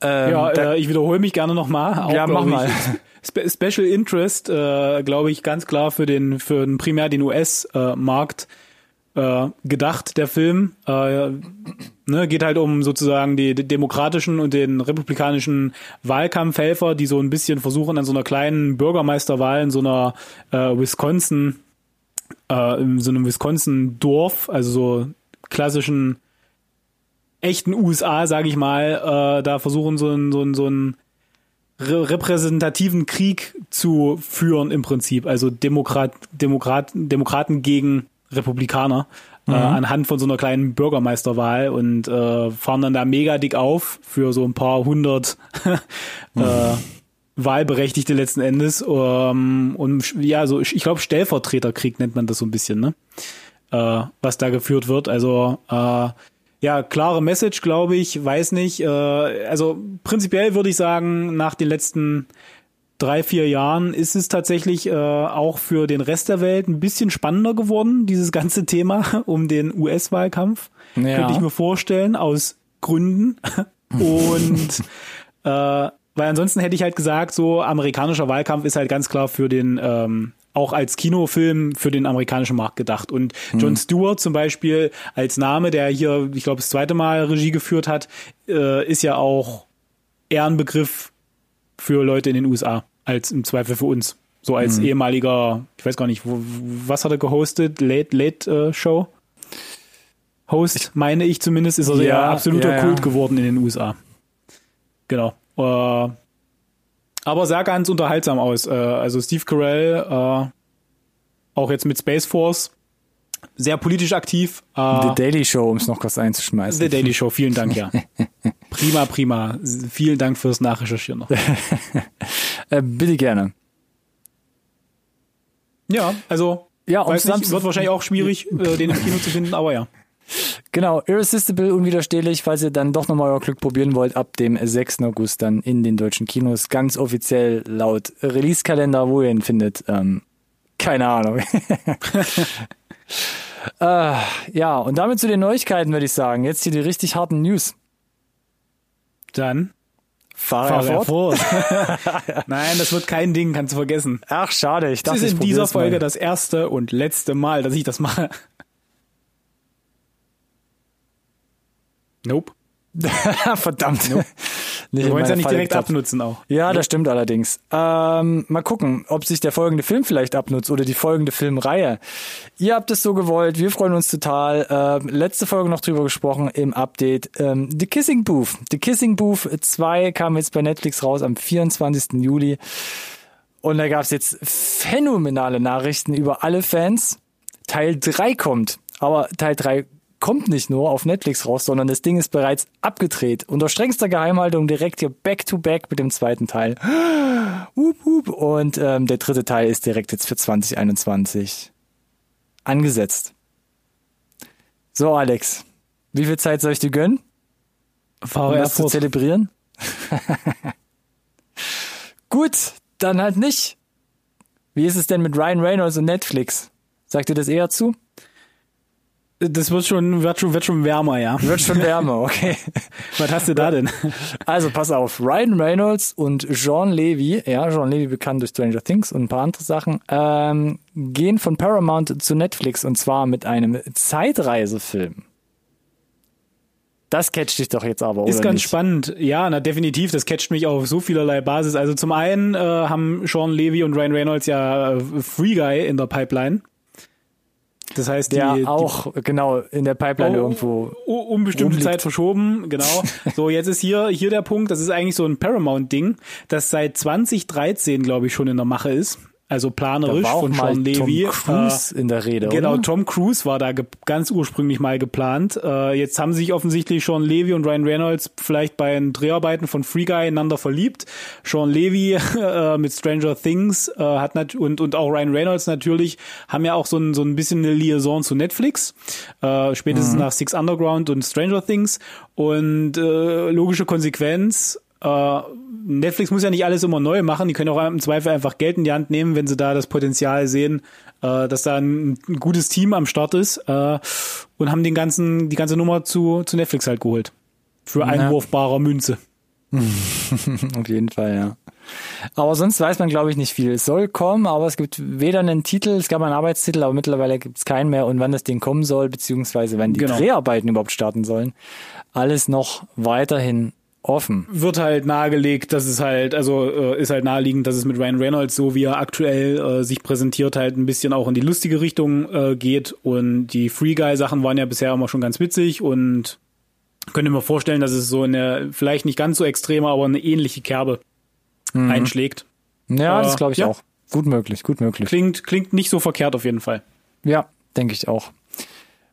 Speaker 2: Ähm, ja, da, äh, ich wiederhole mich gerne nochmal.
Speaker 1: Ja, mach mal.
Speaker 2: Spe Special Interest, äh, glaube ich, ganz klar für den, für den primär den US-Markt äh, gedacht, der Film. Äh, ne, geht halt um sozusagen die, die demokratischen und den republikanischen Wahlkampfhelfer, die so ein bisschen versuchen, an so einer kleinen Bürgermeisterwahl in so einer äh, Wisconsin, äh, in so einem Wisconsin-Dorf, also so klassischen echten USA, sage ich mal, äh, da versuchen so ein so ein so ein repräsentativen Krieg zu führen im Prinzip, also Demokrat, Demokrat, Demokraten gegen Republikaner äh, mhm. äh, anhand von so einer kleinen Bürgermeisterwahl und äh, fahren dann da mega dick auf für so ein paar hundert mhm. äh, Wahlberechtigte letzten Endes ähm, und ja, so ich glaube Stellvertreterkrieg nennt man das so ein bisschen, ne? Äh, was da geführt wird. Also äh, ja, klare Message, glaube ich, weiß nicht. Äh, also prinzipiell würde ich sagen, nach den letzten drei, vier Jahren ist es tatsächlich äh, auch für den Rest der Welt ein bisschen spannender geworden, dieses ganze Thema um den US-Wahlkampf. Ja. Könnte ich mir vorstellen, aus Gründen. Und äh, weil ansonsten hätte ich halt gesagt, so amerikanischer Wahlkampf ist halt ganz klar für den ähm, auch als Kinofilm für den amerikanischen Markt gedacht. Und John mhm. Stewart zum Beispiel als Name, der hier, ich glaube, das zweite Mal Regie geführt hat, äh, ist ja auch eher ein Begriff für Leute in den USA als im Zweifel für uns. So als mhm. ehemaliger, ich weiß gar nicht, wo, was hat er gehostet? Late Late äh, Show? Host, ich, meine ich zumindest, ist er ja, ja absoluter ja, Kult geworden in den USA. Genau. Äh, aber sah ganz unterhaltsam aus. Äh, also Steve Carell, äh, auch jetzt mit Space Force, sehr politisch aktiv.
Speaker 1: Äh, The Daily Show, um es noch kurz einzuschmeißen.
Speaker 2: The Daily Show, vielen Dank, ja. prima, prima. Vielen Dank fürs Nachrecherchieren noch.
Speaker 1: äh, bitte gerne.
Speaker 2: Ja, also
Speaker 1: ja,
Speaker 2: weiß nicht, wird wahrscheinlich auch schwierig, äh, den im Kino zu finden, aber ja.
Speaker 1: Genau, Irresistible, unwiderstehlich, falls ihr dann doch nochmal euer Glück probieren wollt, ab dem 6. August dann in den deutschen Kinos, ganz offiziell laut Release-Kalender, wo ihr ihn findet. Ähm, keine Ahnung. äh, ja, und damit zu den Neuigkeiten, würde ich sagen. Jetzt hier die richtig harten News.
Speaker 2: Dann
Speaker 1: Fahr, fahr fort.
Speaker 2: Nein, das wird kein Ding, kannst du vergessen.
Speaker 1: Ach, schade. Ich dachte,
Speaker 2: das ist in dieser Folge
Speaker 1: mal.
Speaker 2: das erste und letzte Mal, dass ich das mache. Nope.
Speaker 1: Verdammt.
Speaker 2: Nope.
Speaker 1: Nicht
Speaker 2: Wir wollen es ja nicht
Speaker 1: Falle
Speaker 2: direkt
Speaker 1: getappt.
Speaker 2: abnutzen auch.
Speaker 1: Ja, das stimmt allerdings. Ähm, mal gucken, ob sich der folgende Film vielleicht abnutzt oder die folgende Filmreihe. Ihr habt es so gewollt, wir freuen uns total. Ähm, letzte Folge noch drüber gesprochen im Update. Ähm, The Kissing Booth. The Kissing Booth 2 kam jetzt bei Netflix raus am 24. Juli. Und da gab es jetzt phänomenale Nachrichten über alle Fans. Teil 3 kommt. Aber Teil 3 kommt nicht nur auf Netflix raus, sondern das Ding ist bereits abgedreht. Unter strengster Geheimhaltung direkt hier back-to-back mit dem zweiten Teil. Und ähm, der dritte Teil ist direkt jetzt für 2021 angesetzt. So, Alex, wie viel Zeit soll ich dir gönnen, um
Speaker 2: VR
Speaker 1: das zu zelebrieren? Gut, dann halt nicht. Wie ist es denn mit Ryan Reynolds und Netflix? Sagt ihr das eher zu?
Speaker 2: Das wird schon, wird schon, wird schon wärmer, ja.
Speaker 1: Wird schon wärmer, okay.
Speaker 2: Was hast du da denn?
Speaker 1: Also pass auf, Ryan Reynolds und Jean Levy, ja, Jean Levy bekannt durch Stranger Things und ein paar andere Sachen, ähm, gehen von Paramount zu Netflix und zwar mit einem Zeitreisefilm. Das catcht dich doch jetzt aber, oder
Speaker 2: Ist ganz
Speaker 1: nicht?
Speaker 2: spannend. Ja, na definitiv. Das catcht mich auf so vielerlei Basis. Also zum einen äh, haben Sean Levy und Ryan Reynolds ja äh, Free Guy in der Pipeline. Das heißt, die,
Speaker 1: Der
Speaker 2: die
Speaker 1: auch, genau, in der Pipeline
Speaker 2: Oh,
Speaker 1: irgendwo.
Speaker 2: unbestimmte
Speaker 1: rumliegt.
Speaker 2: Zeit verschoben, genau. So, jetzt ist hier, hier der Punkt, das ist eigentlich so ein Paramount-Ding, das seit 2013, glaube ich, schon in der Mache ist. Also planerisch von
Speaker 1: mal
Speaker 2: Sean Levy.
Speaker 1: Tom Cruise in der Rede,
Speaker 2: Genau,
Speaker 1: oder?
Speaker 2: Tom Cruise war da ganz ursprünglich mal geplant. Äh, jetzt haben sich offensichtlich Sean Levy und Ryan Reynolds vielleicht bei den Dreharbeiten von Free Guy ineinander verliebt. Sean Levy äh, mit Stranger Things äh, hat nat und und auch Ryan Reynolds natürlich haben ja auch so ein so ein bisschen eine Liaison zu Netflix. Äh, spätestens nach Six Underground und Stranger Things und äh, logische Konsequenz äh, Netflix muss ja nicht alles immer neu machen. Die können auch im Zweifel einfach Geld in die Hand nehmen, wenn sie da das Potenzial sehen, äh, dass da ein, ein gutes Team am Start ist äh, und haben den ganzen, die ganze Nummer zu, zu Netflix halt geholt. Für einwurfbarer Münze.
Speaker 1: Auf jeden Fall, ja. Aber sonst weiß man, glaube ich, nicht viel. Es soll kommen, aber es gibt weder einen Titel, es gab einen Arbeitstitel, aber mittlerweile gibt es keinen mehr und wann das Ding kommen soll, beziehungsweise wann die
Speaker 2: Genau.
Speaker 1: Dreharbeiten überhaupt starten sollen, alles noch weiterhin offen.
Speaker 2: Wird halt nahegelegt, dass es halt, also äh, ist halt naheliegend, dass es mit Ryan Reynolds, so wie er aktuell äh, sich präsentiert, halt ein bisschen auch in die lustige Richtung äh, geht. Und die Free Guy-Sachen waren ja bisher immer schon ganz witzig und könnte mir vorstellen, dass es so eine, vielleicht nicht ganz so extreme, aber eine ähnliche Kerbe einschlägt.
Speaker 1: Ja,
Speaker 2: Äh,
Speaker 1: das glaube ich
Speaker 2: ja.
Speaker 1: auch. Gut möglich, gut möglich.
Speaker 2: Klingt, klingt nicht so verkehrt auf jeden Fall.
Speaker 1: Ja, denke ich auch.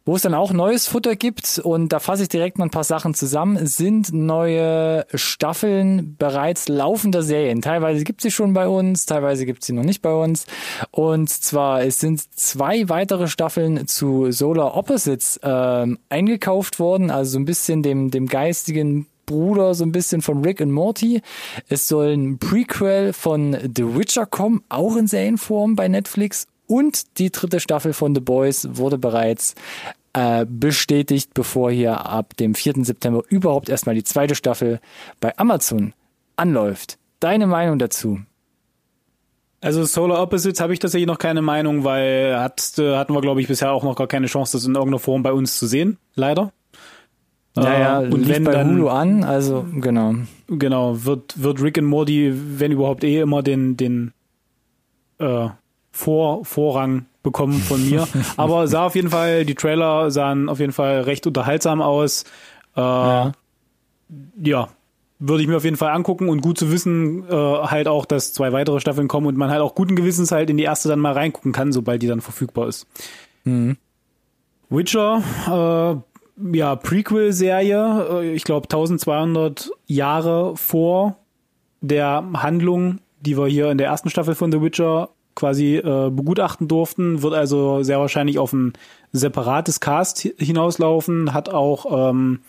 Speaker 1: Wo es dann auch neues Futter gibt, und da fasse ich direkt mal ein paar Sachen zusammen, sind neue Staffeln bereits laufender Serien. Teilweise gibt sie schon bei uns, teilweise gibt sie noch nicht bei uns. Und zwar, es sind zwei weitere Staffeln zu Solar Opposites ähm, eingekauft worden, also so ein bisschen dem, dem geistigen Bruder so ein bisschen von Rick und Morty. Es soll ein Prequel von The Witcher kommen, auch in Serienform bei Netflix. Und die dritte Staffel von The Boys wurde bereits äh, bestätigt, bevor hier ab dem 4. September überhaupt erstmal die zweite Staffel bei Amazon anläuft. Deine Meinung dazu?
Speaker 2: Also Solar Opposites habe ich tatsächlich noch keine Meinung, weil hat, äh, hatten wir, glaube ich, bisher auch noch gar keine Chance, das in irgendeiner Form bei uns zu sehen. Leider.
Speaker 1: Naja,
Speaker 2: Äh, und wenn
Speaker 1: bei
Speaker 2: dann,
Speaker 1: Hulu an, also genau.
Speaker 2: genau, wird, wird Rick and Morty, wenn überhaupt eh immer den, den äh, Vor, Vorrang bekommen von mir. Aber sah auf jeden Fall, die Trailer sahen auf jeden Fall recht unterhaltsam aus. Äh,
Speaker 1: Ja.
Speaker 2: ja, würde ich mir auf jeden Fall angucken und gut zu wissen, äh, halt auch, dass zwei weitere Staffeln kommen und man halt auch guten Gewissens halt in die erste dann mal reingucken kann, sobald die dann verfügbar ist. Witcher, äh, ja, Prequel-Serie, äh, ich glaube 1200 Jahre vor der Handlung, die wir hier in der ersten Staffel von The Witcher quasi äh, begutachten durften. Wird also sehr wahrscheinlich auf ein separates Cast hinauslaufen. Hat auch ähm,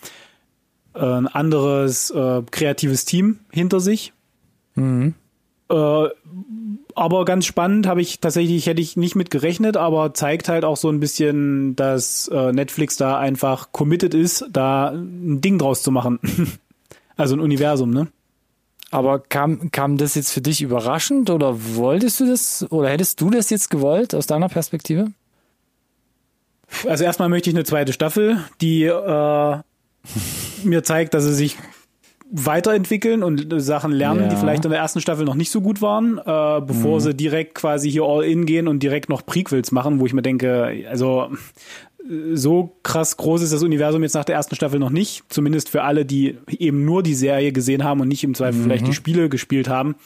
Speaker 2: ein anderes äh, kreatives Team hinter sich. Mhm. Äh, aber ganz spannend habe ich tatsächlich, hätte ich nicht mit gerechnet, aber zeigt halt auch so ein bisschen, dass äh, Netflix da einfach committed ist, da ein Ding draus zu machen. also ein Universum, ne?
Speaker 1: Aber kam, kam das jetzt für dich überraschend oder wolltest du das oder hättest du das jetzt gewollt aus deiner Perspektive?
Speaker 2: Also erstmal möchte ich eine zweite Staffel, die äh, mir zeigt, dass sie sich weiterentwickeln und Sachen lernen, ja. die vielleicht in der ersten Staffel noch nicht so gut waren, äh, bevor mhm. sie direkt quasi hier all in gehen und direkt noch Prequels machen, wo ich mir denke, also so krass groß ist das Universum jetzt nach der ersten Staffel noch nicht, zumindest für alle, die eben nur die Serie gesehen haben und nicht im Zweifel mhm. vielleicht die Spiele gespielt haben.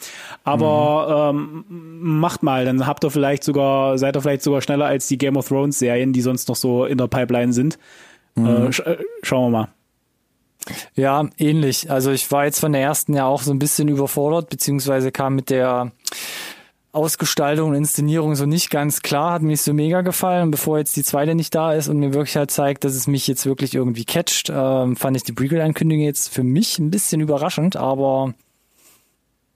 Speaker 2: Aber mhm. ähm, macht mal, dann habt ihr vielleicht sogar, seid ihr vielleicht sogar schneller als die Game of Thrones Serien, die sonst noch so in der Pipeline sind. Mhm. Äh, sch äh, schauen wir mal.
Speaker 1: Ja, ähnlich. Also ich war jetzt von der ersten ja auch so ein bisschen überfordert, beziehungsweise kam mit der Ausgestaltung und Inszenierung so nicht ganz klar, hat mir nicht so mega gefallen. Und bevor jetzt die zweite nicht da ist und mir wirklich halt zeigt, dass es mich jetzt wirklich irgendwie catcht, ähm, fand ich die Prequel-Ankündigung jetzt für mich ein bisschen überraschend, aber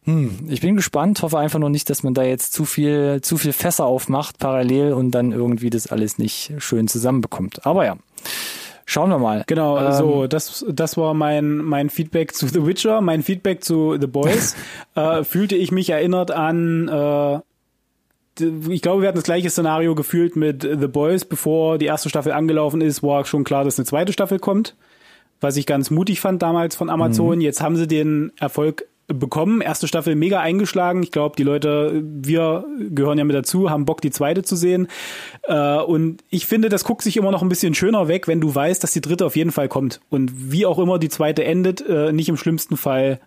Speaker 1: hm, ich bin gespannt, hoffe einfach nur nicht, dass man da jetzt zu viel, zu viel Fässer aufmacht parallel und dann irgendwie das alles nicht schön zusammenbekommt. Aber ja. Schauen wir mal.
Speaker 2: Genau, ähm, so, das, das war mein, mein Feedback zu The Witcher, mein Feedback zu The Boys. äh, fühlte ich mich erinnert an, äh, ich glaube, wir hatten das gleiche Szenario gefühlt mit The Boys, bevor die erste Staffel angelaufen ist, war schon klar, dass eine zweite Staffel kommt. Was ich ganz mutig fand damals von Amazon. Mhm. Jetzt haben sie den Erfolg bekommen. Erste Staffel mega eingeschlagen. Ich glaube, die Leute, wir gehören ja mit dazu, haben Bock, die zweite zu sehen. Äh, und ich finde, das guckt sich immer noch ein bisschen schöner weg, wenn du weißt, dass die dritte auf jeden Fall kommt. Und wie auch immer die zweite endet, äh, nicht im schlimmsten Fall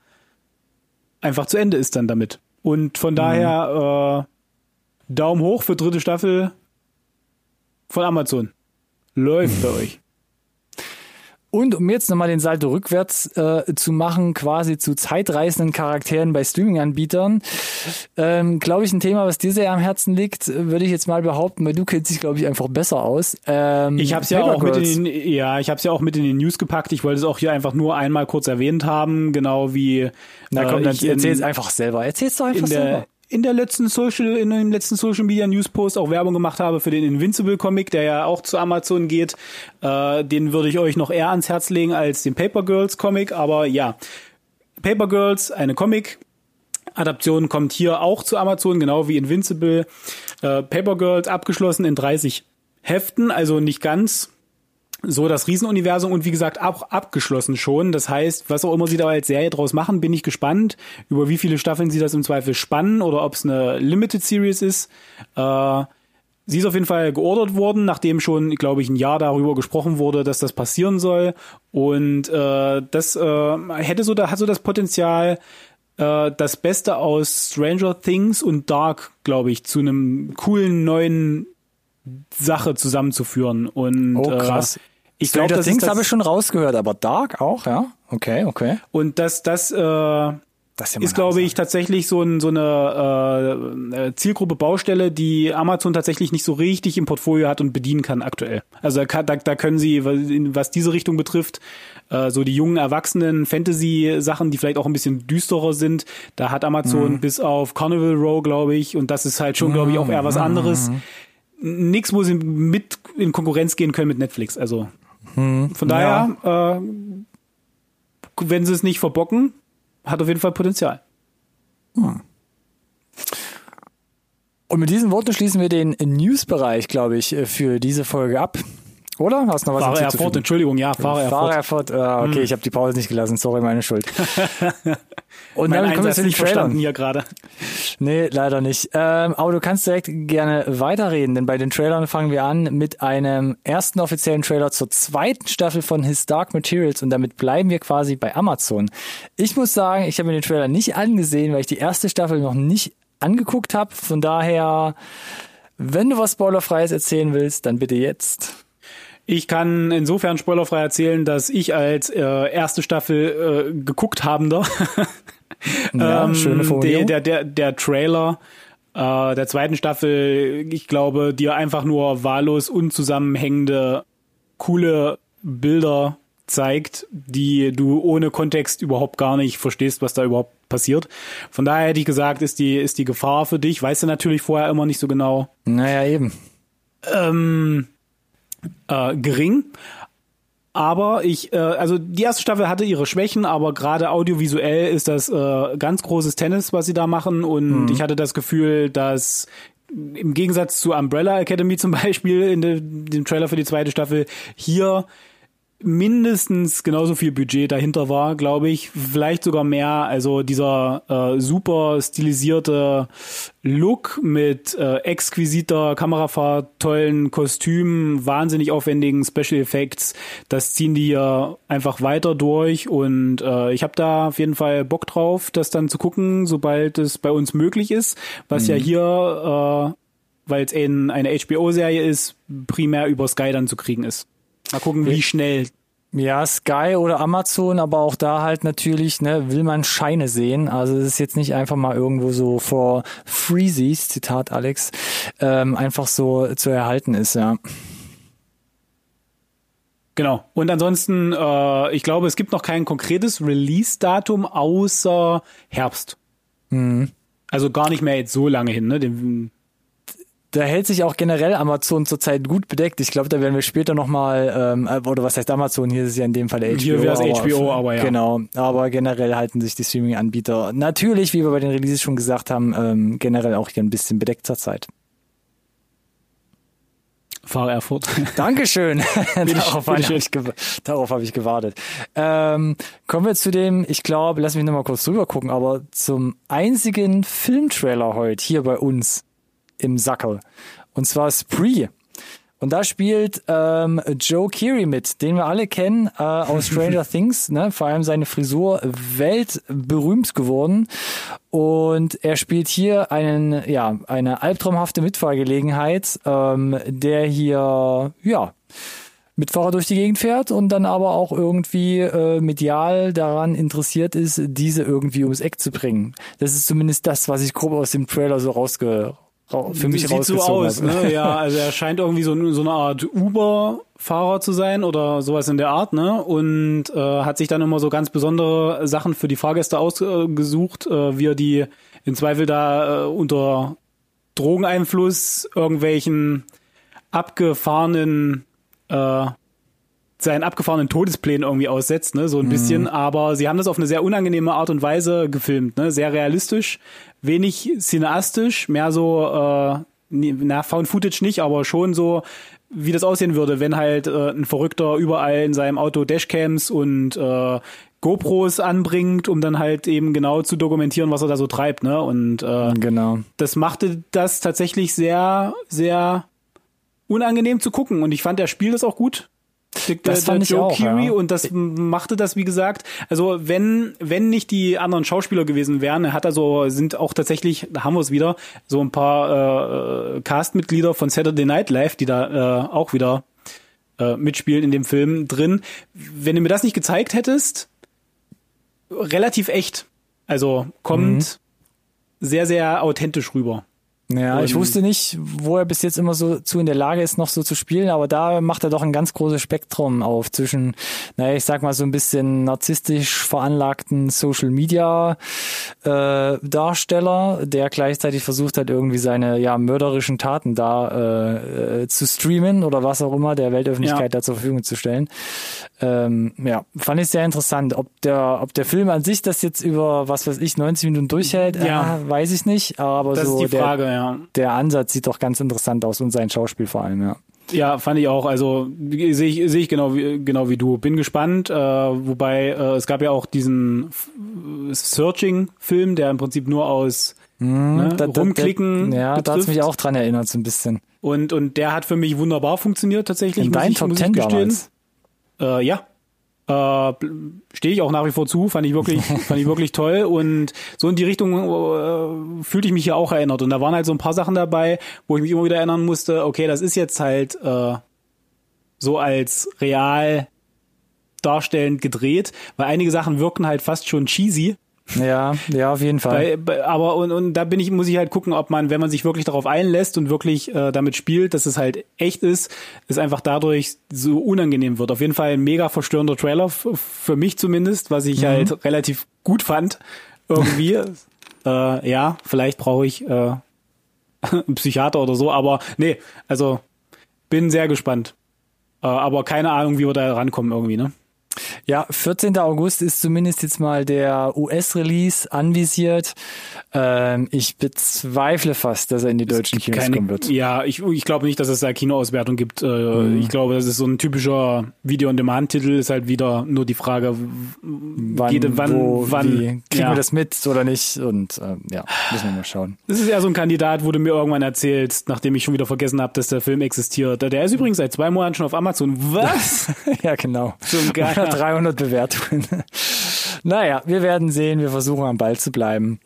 Speaker 2: einfach zu Ende ist dann damit. Und von mhm. daher äh, Daumen hoch für dritte Staffel von Amazon. Läuft bei euch.
Speaker 1: Und um jetzt nochmal den Salto rückwärts äh, zu machen, quasi zu zeitreisenden Charakteren bei Streaming-Anbietern, ähm, glaube ich, ein Thema, was dir sehr am Herzen liegt, würde ich jetzt mal behaupten, weil du kennst dich, glaube ich, einfach besser aus.
Speaker 2: Ähm, ich habe es ja auch mit in den, ja, ich habe ja auch mit in den News gepackt. Ich wollte es auch hier einfach nur einmal kurz erwähnt haben, genau wie.
Speaker 1: Na komm, äh, dann erzähl es einfach selber. Erzähl's doch einfach selber
Speaker 2: in der letzten Social, in dem letzten Social Media News Post auch Werbung gemacht habe für den Invincible Comic, der ja auch zu Amazon geht. Äh, den würde ich euch noch eher ans Herz legen als den Paper Girls Comic, aber ja. Paper Girls, eine Comic. Adaption kommt hier auch zu Amazon, genau wie Invincible. Äh, Paper Girls abgeschlossen in 30 Heften, also nicht ganz so das Riesenuniversum und wie gesagt auch abgeschlossen schon. Das heißt, was auch immer sie da als Serie draus machen, bin ich gespannt, über wie viele Staffeln sie das im Zweifel spannen oder ob es eine Limited Series ist. Äh, sie ist auf jeden Fall geordert worden, nachdem schon, glaube ich, ein Jahr darüber gesprochen wurde, dass das passieren soll. Und äh, das äh, hätte so, da hat so das Potenzial, äh, das Beste aus Stranger Things und Dark, glaube ich, zu einem coolen neuen Sache zusammenzuführen. Und,
Speaker 1: oh, krass. Äh, ich glaube, das Things habe ich schon rausgehört, aber Dark auch, ja? Okay, okay.
Speaker 2: Und das, das, äh, das ist, ist glaube ich, tatsächlich so, ein, so eine äh, Zielgruppe Baustelle, die Amazon tatsächlich nicht so richtig im Portfolio hat und bedienen kann aktuell. Also da, da können sie, was diese Richtung betrifft, äh, so die jungen Erwachsenen Fantasy-Sachen, die vielleicht auch ein bisschen düsterer sind, da hat Amazon mhm. bis auf Carnival Row, glaube ich, und das ist halt schon, glaube ich, auch eher was mhm. anderes. Mhm nichts, wo sie mit in Konkurrenz gehen können mit Netflix. Also hm, von daher, ja. äh, wenn sie es nicht verbocken, hat auf jeden Fall Potenzial. Hm.
Speaker 1: Und mit diesen Worten schließen wir den News-Bereich, glaube ich, für diese Folge ab. Oder?
Speaker 2: Hast du noch was Fahrer Erfurt, Entschuldigung, ja, Fahrer Erfurt.
Speaker 1: Fahrer Erfurt, uh, okay, hm. ich habe die Pause nicht gelassen, sorry, meine Schuld.
Speaker 2: Und mein dann kommen wir zu den Trailern. hier gerade.
Speaker 1: Nee, leider nicht. Ähm, aber du kannst direkt gerne weiterreden, denn bei den Trailern fangen wir an mit einem ersten offiziellen Trailer zur zweiten Staffel von His Dark Materials und damit bleiben wir quasi bei Amazon. Ich muss sagen, ich habe mir den Trailer nicht angesehen, weil ich die erste Staffel noch nicht angeguckt habe. Von daher, wenn du was Spoilerfreies erzählen willst, dann bitte jetzt.
Speaker 2: Ich kann insofern spoilerfrei erzählen, dass ich als äh, erste Staffel äh, geguckt habender
Speaker 1: ja, ähm, schöne
Speaker 2: der, der, der, der Trailer äh, der zweiten Staffel, ich glaube, dir einfach nur wahllos unzusammenhängende, coole Bilder zeigt, die du ohne Kontext überhaupt gar nicht verstehst, was da überhaupt passiert. Von daher hätte ich gesagt, ist die, ist die Gefahr für dich, weißt du natürlich vorher immer nicht so genau.
Speaker 1: Naja, eben.
Speaker 2: Ähm, äh, gering. Aber ich, äh, also die erste Staffel hatte ihre Schwächen, aber gerade audiovisuell ist das äh, ganz großes Tennis, was sie da machen. Und mhm. ich hatte das Gefühl, dass im Gegensatz zu Umbrella Academy zum Beispiel in de, dem Trailer für die zweite Staffel hier mindestens genauso viel Budget dahinter war, glaube ich, vielleicht sogar mehr. Also dieser äh, super stilisierte Look mit äh, exquisiter Kamerafahrt, tollen Kostümen, wahnsinnig aufwendigen Special Effects, das ziehen die ja einfach weiter durch und äh, ich habe da auf jeden Fall Bock drauf, das dann zu gucken, sobald es bei uns möglich ist, was mhm. ja hier, äh, weil es eine HBO-Serie ist, primär über Sky dann zu kriegen ist. Mal gucken, wie schnell.
Speaker 1: Ja, Sky oder Amazon, aber auch da halt natürlich, ne, will man Scheine sehen. Also es ist jetzt nicht einfach mal irgendwo so vor Freezies, Zitat Alex, ähm, einfach so zu erhalten ist, ja.
Speaker 2: Genau. Und ansonsten, äh, ich glaube, es gibt noch kein konkretes Release-Datum außer Herbst. Mhm. Also gar nicht mehr jetzt so lange hin, ne? Den,
Speaker 1: da hält sich auch generell Amazon zurzeit gut bedeckt. Ich glaube, da werden wir später nochmal, ähm, äh, oder was heißt Amazon, hier ist es ja in dem Fall HBO.
Speaker 2: Hier wäre es HBO, aber ja.
Speaker 1: Genau, aber generell halten sich die Streaming-Anbieter natürlich, wie wir bei den Releases schon gesagt haben, ähm, generell auch hier ein bisschen bedeckt zurzeit.
Speaker 2: Fahr Erfurt.
Speaker 1: Dankeschön. darauf habe ich, darauf hab ich gewartet. Ähm, kommen wir zu dem, ich glaube, lass mich nochmal kurz drüber gucken, aber zum einzigen Filmtrailer heute hier bei uns im Sackel. Und zwar Spree. Und da spielt ähm, Joe Keery mit, den wir alle kennen äh, aus Stranger Things, ne? vor allem seine Frisur weltberühmt geworden. Und er spielt hier einen, ja, eine albtraumhafte Mitfahrgelegenheit, ähm, der hier, ja, Mitfahrer durch die Gegend fährt und dann aber auch irgendwie äh, medial daran interessiert ist, diese irgendwie ums Eck zu bringen. Das ist zumindest das, was ich grob aus dem Trailer so rausge für mich
Speaker 2: Sieht so aus, ne? Ja, also er scheint irgendwie so, so eine Art Uber-Fahrer zu sein oder sowas in der Art, ne? Und äh, hat sich dann immer so ganz besondere Sachen für die Fahrgäste ausgesucht, äh, wie er die in Zweifel da äh, unter Drogeneinfluss irgendwelchen abgefahrenen äh, seinen abgefahrenen Todesplänen irgendwie aussetzt, ne, so ein mhm. bisschen. Aber sie haben das auf eine sehr unangenehme Art und Weise gefilmt, ne, sehr realistisch, wenig cineastisch, mehr so, äh, na, Found Footage nicht, aber schon so, wie das aussehen würde, wenn halt äh, ein Verrückter überall in seinem Auto Dashcams und äh, GoPros anbringt, um dann halt eben genau zu dokumentieren, was er da so treibt, ne? Und äh,
Speaker 1: genau.
Speaker 2: das machte das tatsächlich sehr, sehr unangenehm zu gucken. Und ich fand, er spielt das auch gut.
Speaker 1: Der, das fand der Joe ich auch, Keery ja.
Speaker 2: und das machte das wie gesagt. Also wenn wenn nicht die anderen Schauspieler gewesen wären, hat also sind auch tatsächlich, da haben wir es wieder, so ein paar äh, Castmitglieder von Saturday Night Live, die da äh, auch wieder äh, mitspielen in dem Film drin. Wenn du mir das nicht gezeigt hättest, relativ echt. Also kommt mhm. sehr sehr authentisch rüber.
Speaker 1: Ja, ich wusste nicht, wo er bis jetzt immer so zu in der Lage ist, noch so zu spielen, aber da macht er doch ein ganz großes Spektrum auf zwischen, naja, ich sag mal so ein bisschen narzisstisch veranlagten Social Media äh, Darsteller, der gleichzeitig versucht hat, irgendwie seine ja mörderischen Taten da äh, äh, zu streamen oder was auch immer der Weltöffentlichkeit ja. da zur Verfügung zu stellen. Ähm, ja, fand ich sehr interessant. Ob der, ob der Film an sich das jetzt über, was weiß ich, 90 Minuten durchhält, ja. äh, weiß ich nicht, aber
Speaker 2: das
Speaker 1: so
Speaker 2: ist die Frage,
Speaker 1: der,
Speaker 2: ja
Speaker 1: der Ansatz sieht doch ganz interessant aus und sein Schauspiel vor allem, ja.
Speaker 2: Ja, fand ich auch. Also sehe ich, sehe ich genau wie genau wie du. Bin gespannt. Äh, wobei äh, es gab ja auch diesen Searching-Film, der im Prinzip nur aus mm, ne, da, rumklicken.
Speaker 1: Da, ja, da hat's mich auch dran erinnert so ein bisschen.
Speaker 2: Und und der hat für mich wunderbar funktioniert tatsächlich.
Speaker 1: In deinen Top Ten damals.
Speaker 2: Äh, ja, äh, Stehe ich auch nach wie vor zu, fand ich wirklich, fand ich wirklich toll. Und so in die Richtung äh, fühlte ich mich ja auch erinnert. Und da waren halt so ein paar Sachen dabei, wo ich mich immer wieder erinnern musste, okay, das ist jetzt halt äh, so als real darstellend gedreht, weil einige Sachen wirken halt fast schon cheesy.
Speaker 1: Ja, ja, auf jeden Fall.
Speaker 2: Bei, aber und, und da bin ich, muss ich halt gucken, ob man, wenn man sich wirklich darauf einlässt und wirklich äh, damit spielt, dass es halt echt ist, es einfach dadurch so unangenehm wird. Auf jeden Fall ein mega verstörender Trailer, für mich zumindest, was ich mhm. halt relativ gut fand. Irgendwie. äh, ja, vielleicht brauche ich äh, einen Psychiater oder so, aber nee, also bin sehr gespannt. Äh, aber keine Ahnung, wie wir da rankommen irgendwie, ne?
Speaker 1: Ja, 14. August ist zumindest jetzt mal der US-Release anvisiert. Ähm, ich bezweifle fast, dass er in die deutschen Kinos keine, kommen wird.
Speaker 2: Ja, ich, ich glaube nicht, dass es da Kinoauswertung gibt. Äh, mhm. Ich glaube, das ist so ein typischer Video-on-Demand-Titel. Ist halt wieder nur die Frage,
Speaker 1: wann, jede, wann, wo, wann kriegen ja. wir das mit oder nicht? Und äh, ja, müssen wir mal schauen.
Speaker 2: Das ist eher so ein Kandidat, du mir irgendwann erzählst, nachdem ich schon wieder vergessen habe, dass der Film existiert. Der ist übrigens seit zwei Monaten schon auf Amazon. Was?
Speaker 1: ja, genau. So ein geiler 300 Bewertungen. naja, wir werden sehen. Wir versuchen am Ball zu bleiben.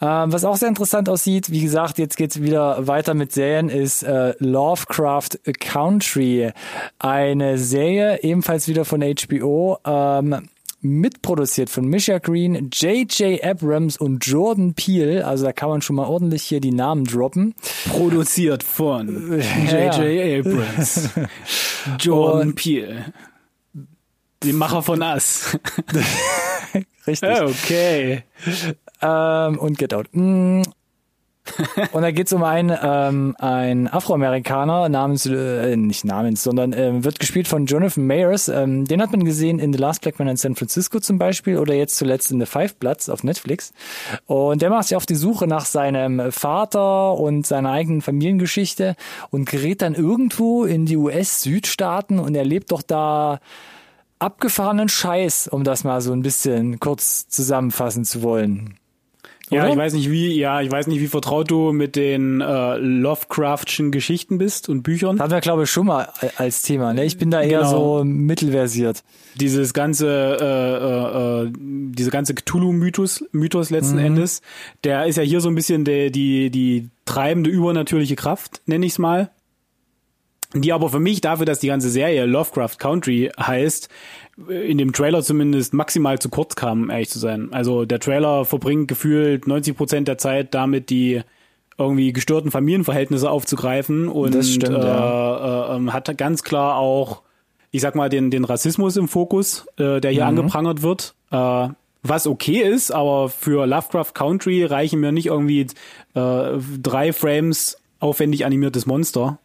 Speaker 1: Ähm, was auch sehr interessant aussieht, wie gesagt, jetzt geht's wieder weiter mit Serien, ist äh, Lovecraft Country. Eine Serie, ebenfalls wieder von HBO. Ähm, mitproduziert von Misha Green, J.J. Abrams und Jordan Peele. Also da kann man schon mal ordentlich hier die Namen droppen.
Speaker 2: Produziert von J.J. Abrams, Jordan und Peele. Die Macher von Us.
Speaker 1: Richtig.
Speaker 2: Okay.
Speaker 1: Ähm, und Get Out. Mm. und da geht es um einen, ähm, einen Afroamerikaner namens, äh, nicht namens, sondern äh, wird gespielt von Jonathan Mayers. Ähm, den hat man gesehen in The Last Black Man in San Francisco zum Beispiel oder jetzt zuletzt in The Five Bloods auf Netflix. Und der macht sich auf die Suche nach seinem Vater und seiner eigenen Familiengeschichte und gerät dann irgendwo in die US-Südstaaten und erlebt doch da abgefahrenen Scheiß, um das mal so ein bisschen kurz zusammenfassen zu wollen.
Speaker 2: Ja, ich weiß nicht wie, ja, ich weiß nicht, wie vertraut du mit den äh, Lovecraftschen Geschichten bist und Büchern.
Speaker 1: Das hatten wir, glaube ich, schon mal als Thema. Ne? Ich bin da eher genau. so mittelversiert.
Speaker 2: Dieses ganze, äh, äh, äh, diese ganze Cthulhu-Mythos, Mythos letzten mhm. Endes, der ist ja hier so ein bisschen der, die, die treibende übernatürliche Kraft, nenne ich es mal die aber für mich dafür, dass die ganze Serie Lovecraft Country heißt, in dem Trailer zumindest maximal zu kurz kam, ehrlich zu sein. Also der Trailer verbringt gefühlt 90 Prozent der Zeit damit, die irgendwie gestörten Familienverhältnisse aufzugreifen und
Speaker 1: stimmt,
Speaker 2: äh,
Speaker 1: ja.
Speaker 2: äh, hat ganz klar auch, ich sag mal, den, den Rassismus im Fokus, äh, der hier mhm. angeprangert wird. Äh, was okay ist, aber für Lovecraft Country reichen mir nicht irgendwie äh, drei Frames aufwendig animiertes Monster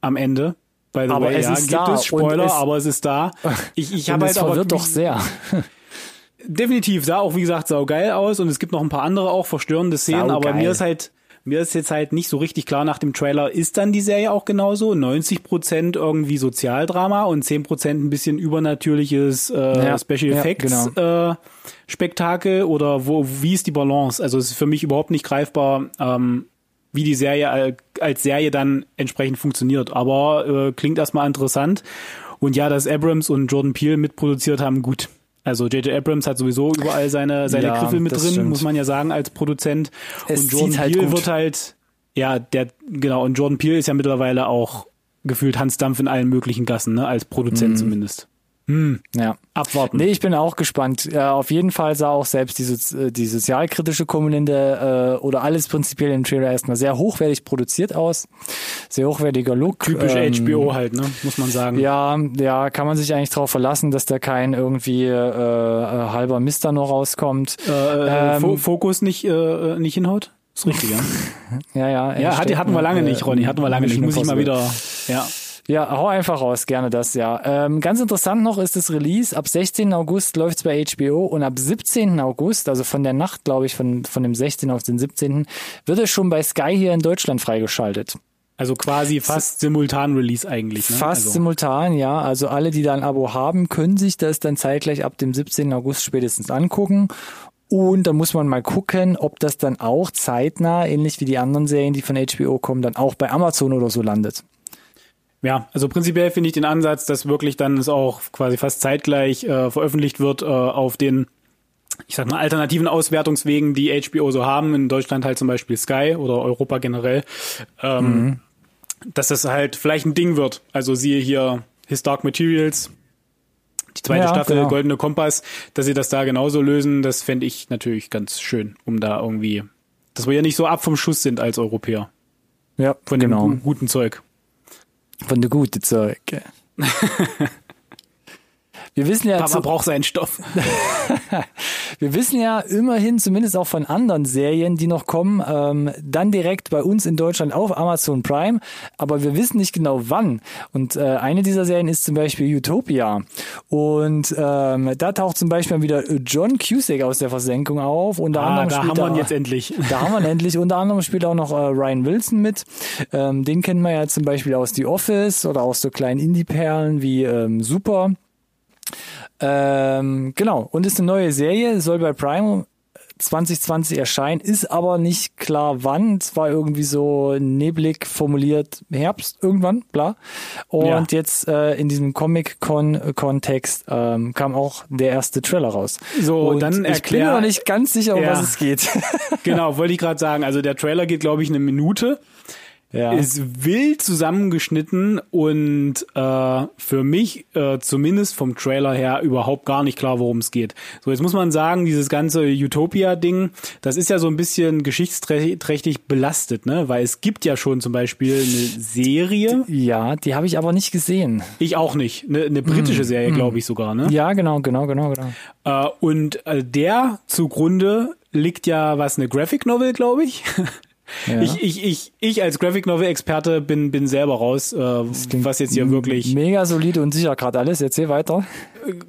Speaker 2: am Ende.
Speaker 1: By the aber way, es ja, ist gibt da
Speaker 2: es Spoiler, es, aber es ist da.
Speaker 1: Ich, ich habe halt aber doch sehr.
Speaker 2: Definitiv sah auch wie gesagt sau geil aus und es gibt noch ein paar andere auch verstörende Szenen, aber mir ist halt mir ist jetzt halt nicht so richtig klar nach dem Trailer, ist dann die Serie auch genauso? 90 Prozent irgendwie Sozialdrama und 10 Prozent ein bisschen übernatürliches äh, ja, Special Effects ja, genau. äh, Spektakel oder wo, wie ist die Balance? Also es ist für mich überhaupt nicht greifbar, ähm, wie die Serie als Serie dann entsprechend funktioniert. Aber äh, klingt erstmal interessant. Und ja, dass Abrams und Jordan Peele mitproduziert haben, gut. Also J.J. Abrams hat sowieso überall seine, seine ja, Griffel mit drin, stimmt. muss man ja sagen, als Produzent.
Speaker 1: Es und Jordan halt Peele gut.
Speaker 2: wird halt, ja, der, genau, und Jordan Peele ist ja mittlerweile auch gefühlt Hans Dampf in allen möglichen Gassen, ne, als Produzent mhm. zumindest.
Speaker 1: Hm, ja. Abwarten. Nee, ich bin auch gespannt. Äh, auf jeden Fall sah auch selbst die, äh, die sozialkritische Komponente äh, oder alles prinzipiell im Trailer erstmal sehr hochwertig produziert aus. Sehr hochwertiger Look.
Speaker 2: Typisch ähm, HBO halt, ne? Muss man sagen.
Speaker 1: Ja, ja, kann man sich eigentlich darauf verlassen, dass da kein irgendwie äh, äh halber Mister noch rauskommt.
Speaker 2: Äh, ähm, Fokus nicht, äh, nicht hinhaut? Ist richtig, ja.
Speaker 1: ja, ja.
Speaker 2: Ja, hat, hatten wir lange nicht, Ronny. Hatten wir lange nicht. Muss ich mal wieder, ja.
Speaker 1: Ja, hau einfach raus, gerne das, ja. Ähm, ganz interessant noch ist das Release. Ab 16. August läuft's bei HBO und ab 17. August, also von der Nacht, glaube ich, von, von dem 16. auf den 17., wird es schon bei Sky hier in Deutschland freigeschaltet.
Speaker 2: Also quasi fast simultan Release eigentlich. Ne?
Speaker 1: Fast
Speaker 2: also.
Speaker 1: simultan, ja. Also alle, die da ein Abo haben, können sich das dann zeitgleich ab dem 17. August spätestens angucken. Und da muss man mal gucken, ob das dann auch zeitnah, ähnlich wie die anderen Serien, die von HBO kommen, dann auch bei Amazon oder so landet.
Speaker 2: Ja, also prinzipiell finde ich den Ansatz, dass wirklich dann es auch quasi fast zeitgleich äh, veröffentlicht wird äh, auf den, ich sag mal, alternativen Auswertungswegen, die HBO so haben, in Deutschland halt zum Beispiel Sky oder Europa generell, ähm, mhm. dass das halt vielleicht ein Ding wird. Also siehe hier His Dark Materials, die zweite
Speaker 1: Ja,
Speaker 2: Staffel
Speaker 1: genau.
Speaker 2: Goldene Kompass, dass sie das da genauso lösen, das fände ich natürlich ganz schön, um da irgendwie, dass wir ja nicht so ab vom Schuss sind als Europäer
Speaker 1: Ja,
Speaker 2: von
Speaker 1: genau.
Speaker 2: dem gu- guten Zeug.
Speaker 1: Von der gute Zeug. Wir wissen ja,
Speaker 2: Papa
Speaker 1: zu,
Speaker 2: braucht seinen Stoff.
Speaker 1: wir wissen ja immerhin zumindest auch von anderen Serien, die noch kommen, ähm, dann direkt bei uns in Deutschland auf Amazon Prime, aber wir wissen nicht genau wann. Und äh, eine dieser Serien ist zum Beispiel Utopia. Und ähm, da taucht zum Beispiel wieder John Cusack aus der Versenkung auf. Unter
Speaker 2: Ah,
Speaker 1: anderem
Speaker 2: da
Speaker 1: spielt
Speaker 2: haben wir jetzt endlich.
Speaker 1: Da haben wir ihn endlich. Unter anderem spielt auch noch äh, Ryan Wilson mit. Ähm, den kennen wir ja zum Beispiel aus The Office oder aus so kleinen Indie-Perlen wie ähm, Super. Ähm, genau. Und ist eine neue Serie, soll bei Prime 2020 erscheinen, ist aber nicht klar wann. Es war irgendwie so neblig formuliert Herbst irgendwann, bla. Und
Speaker 2: Ja.
Speaker 1: jetzt äh, in diesem Comic-Con-Kontext ähm, kam auch der erste Trailer raus.
Speaker 2: So,
Speaker 1: Und
Speaker 2: dann
Speaker 1: ich bin
Speaker 2: erklär-
Speaker 1: mir noch nicht ganz sicher, um
Speaker 2: Ja.
Speaker 1: was es geht.
Speaker 2: Genau, wollte ich gerade sagen. Also der Trailer geht, glaube ich, eine Minute.
Speaker 1: Ja.
Speaker 2: Ist wild zusammengeschnitten und äh, für mich äh, zumindest vom Trailer her überhaupt gar nicht klar, worum es geht. So, jetzt muss man sagen, dieses ganze Utopia-Ding, das ist ja so ein bisschen geschichtsträchtig belastet, ne? Weil es gibt ja schon zum Beispiel eine Serie,
Speaker 1: Ja, die habe ich aber nicht gesehen.
Speaker 2: ich auch nicht, eine, eine britische Serie, glaube ich sogar, ne?
Speaker 1: Ja, genau, genau, genau, genau.
Speaker 2: Äh, und äh, der zugrunde liegt ja was eine Graphic Novel, glaube ich.
Speaker 1: Ja.
Speaker 2: Ich, ich, ich, ich als Graphic Novel Experte bin, bin selber raus, äh, was jetzt hier wirklich.
Speaker 1: Mega solide und sicher gerade alles. Erzähl weiter.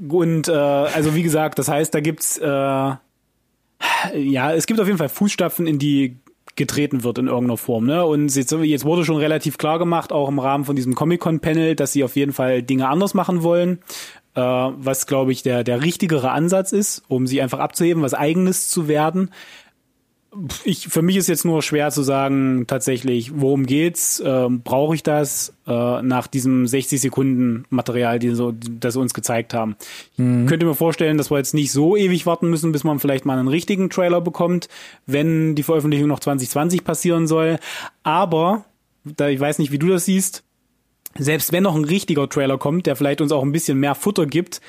Speaker 2: Und äh, also wie gesagt, das heißt, da gibt's äh, ja, es gibt auf jeden Fall Fußstapfen, in die getreten wird in irgendeiner Form. Ne? Und jetzt, jetzt wurde schon relativ klar gemacht, auch im Rahmen von diesem Comic-Con-Panel, dass sie auf jeden Fall Dinge anders machen wollen. Äh, was, glaube ich, der, der richtigere Ansatz ist, um sie einfach abzuheben, was eigenes zu werden. Ich, für mich ist jetzt nur schwer zu sagen, tatsächlich, worum geht's? Ähm, Brauche ich das äh, nach diesem 60 Sekunden Material, die so, das sie uns gezeigt haben? Ich könnte mir vorstellen, dass wir jetzt nicht so ewig warten müssen, bis man vielleicht mal einen richtigen Trailer bekommt, wenn die Veröffentlichung noch 2020 passieren soll. Aber, da ich weiß nicht, wie du das siehst, selbst wenn noch ein richtiger Trailer kommt, der vielleicht uns auch ein bisschen mehr Futter gibt,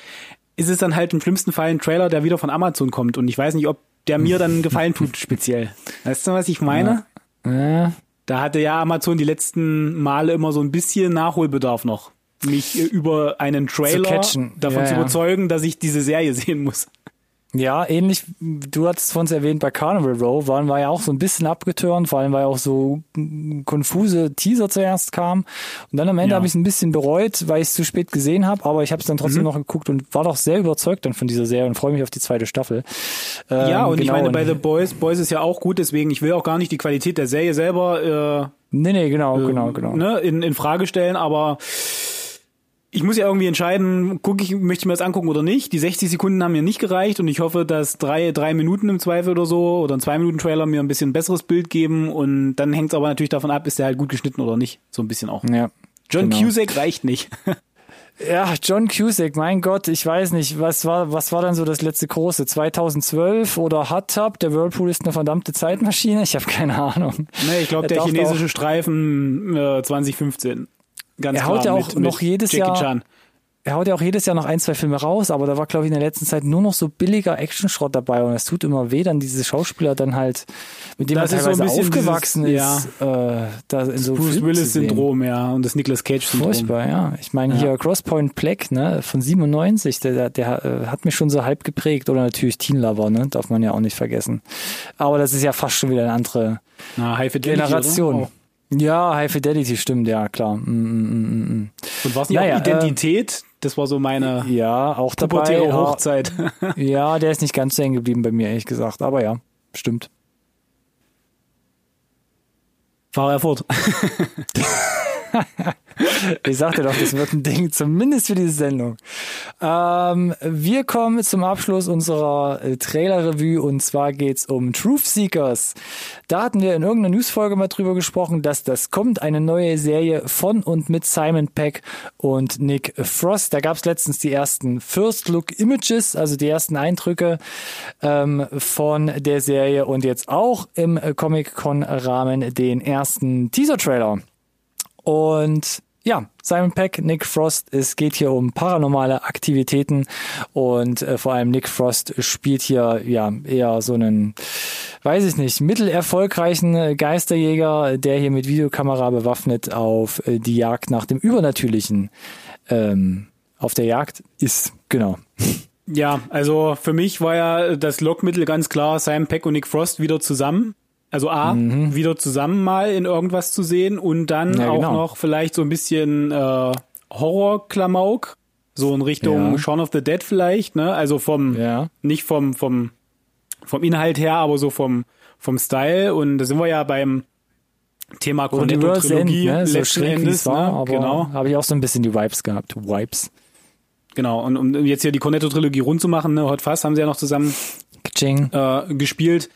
Speaker 2: ist es dann halt im schlimmsten Fall ein Trailer, der wieder von Amazon kommt. Und ich weiß nicht, ob der mir dann Gefallen tut, speziell. Weißt du, was ich meine?
Speaker 1: Ja.
Speaker 2: Da hatte ja Amazon die letzten Male immer so ein bisschen Nachholbedarf noch. Mich äh, über einen Trailer
Speaker 1: catchen.
Speaker 2: davon
Speaker 1: Ja,
Speaker 2: zu
Speaker 1: ja.
Speaker 2: überzeugen, dass ich diese Serie sehen muss.
Speaker 1: Ja, ähnlich, du hattest von uns erwähnt, bei Carnival Row waren wir ja auch so ein bisschen abgeturnt, vor allem weil auch so konfuse Teaser zuerst kam. Und dann am Ende
Speaker 2: Ja.
Speaker 1: habe ich es ein bisschen bereut, weil ich es zu spät gesehen habe, aber ich habe es dann
Speaker 2: Mhm.
Speaker 1: trotzdem noch geguckt und war doch sehr überzeugt dann von dieser Serie und freue mich auf die zweite Staffel. Ähm,
Speaker 2: ja, und ich
Speaker 1: genau,
Speaker 2: meine,
Speaker 1: und-
Speaker 2: bei The Boys, Boys ist ja auch gut, deswegen, ich will auch gar nicht die Qualität der Serie selber äh,
Speaker 1: Nee, nee, genau, genau, genau.
Speaker 2: ne, in, in Frage stellen, aber ich muss ja irgendwie entscheiden, gucke ich, möchte ich mir das angucken oder nicht. Die 60 Sekunden haben mir nicht gereicht und ich hoffe, dass drei, drei Minuten im Zweifel oder so oder ein zwei Minuten Trailer mir ein bisschen besseres Bild geben und dann hängt es aber natürlich davon ab, ist der halt gut geschnitten oder nicht. So ein bisschen auch.
Speaker 1: Ja.
Speaker 2: John
Speaker 1: genau.
Speaker 2: Cusack reicht nicht.
Speaker 1: Ja, John Cusack, mein Gott, ich weiß nicht, was war, was war dann so das letzte große? 2012 oder Hot Tub? Der Whirlpool ist eine verdammte Zeitmaschine? Ich habe keine Ahnung.
Speaker 2: nee, ich glaube,
Speaker 1: Er
Speaker 2: der chinesische Streifen äh, 2015. Ganz
Speaker 1: Er
Speaker 2: klar.
Speaker 1: haut ja auch
Speaker 2: mit,
Speaker 1: noch
Speaker 2: mit
Speaker 1: jedes
Speaker 2: Jackie
Speaker 1: Jahr-
Speaker 2: Chan.
Speaker 1: Er haut ja auch jedes Jahr noch ein, zwei Filme raus, aber da war, glaube ich, in der letzten Zeit nur noch so billiger Actionschrott dabei und es tut immer weh, dann diese Schauspieler dann halt, mit denen
Speaker 2: Das
Speaker 1: man
Speaker 2: so
Speaker 1: teilweise
Speaker 2: bisschen
Speaker 1: aufgewachsen
Speaker 2: dieses-
Speaker 1: ist, äh, da in so
Speaker 2: Bruce
Speaker 1: Filmen zu
Speaker 2: Willis
Speaker 1: sehen.
Speaker 2: Syndrom, ja, und das Nicolas Cage Syndrom.
Speaker 1: Furchtbar, ja. Ich meine, hier Crosspoint Black, ne, von 97, der, der, der äh, hat mich schon so halb geprägt. Oder natürlich Teen Lover, ne, darf man ja auch nicht vergessen. Aber das ist ja fast schon wieder eine andere
Speaker 2: Na,
Speaker 1: Generation.
Speaker 2: Oder?
Speaker 1: Ja, High Fidelity stimmt, ja, klar. Mm, mm, mm, mm.
Speaker 2: Und was
Speaker 1: Naja,
Speaker 2: auch Identität? das war so meine
Speaker 1: Ja, auch dabei.
Speaker 2: Hochzeit.
Speaker 1: Ja, der ist nicht ganz so hängen geblieben bei mir, ehrlich gesagt. Aber ja, stimmt.
Speaker 2: Fahr er fort.
Speaker 1: Ich sagte doch, das wird ein Ding, zumindest für diese Sendung. Ähm, wir kommen zum Abschluss unserer äh, Trailer-Revue und zwar geht's um Truth Seekers. Da hatten wir in irgendeiner Newsfolge mal drüber gesprochen, dass das kommt, eine neue Serie von und mit Simon Peck und Nick Frost. Da gab's letztens die ersten First Look Images, also die ersten Eindrücke ähm, von der Serie und jetzt auch im äh, Comic-Con-Rahmen den ersten Teaser-Trailer. Und ja, Simon Peck, Nick Frost, es geht hier um paranormale Aktivitäten und äh, vor allem Nick Frost spielt hier ja eher so einen, weiß ich nicht, mittelerfolgreichen Geisterjäger, der hier mit Videokamera bewaffnet auf äh, die Jagd nach dem Übernatürlichen ähm, auf der Jagd ist. Genau.
Speaker 2: Ja, also für mich war ja das Lockmittel ganz klar Simon Peck und Nick Frost wieder zusammen. Also A, mhm. wieder zusammen mal in irgendwas zu sehen und dann ja, auch genau. noch vielleicht so ein bisschen äh, Horror-Klamauk, so in Richtung ja. Shaun of the Dead vielleicht, ne? Also vom, ja. nicht vom, vom, vom Inhalt her, aber so vom, vom Style. Und da sind wir ja beim Thema
Speaker 1: Cornetto-Trilogie ne? so letzten Endes. War, ne? aber genau. Habe ich auch so ein bisschen die Vibes gehabt. Vibes.
Speaker 2: Genau, und um jetzt hier die Cornetto-Trilogie rund zu machen, ne, Hot Fuzz haben sie ja noch zusammen äh, gespielt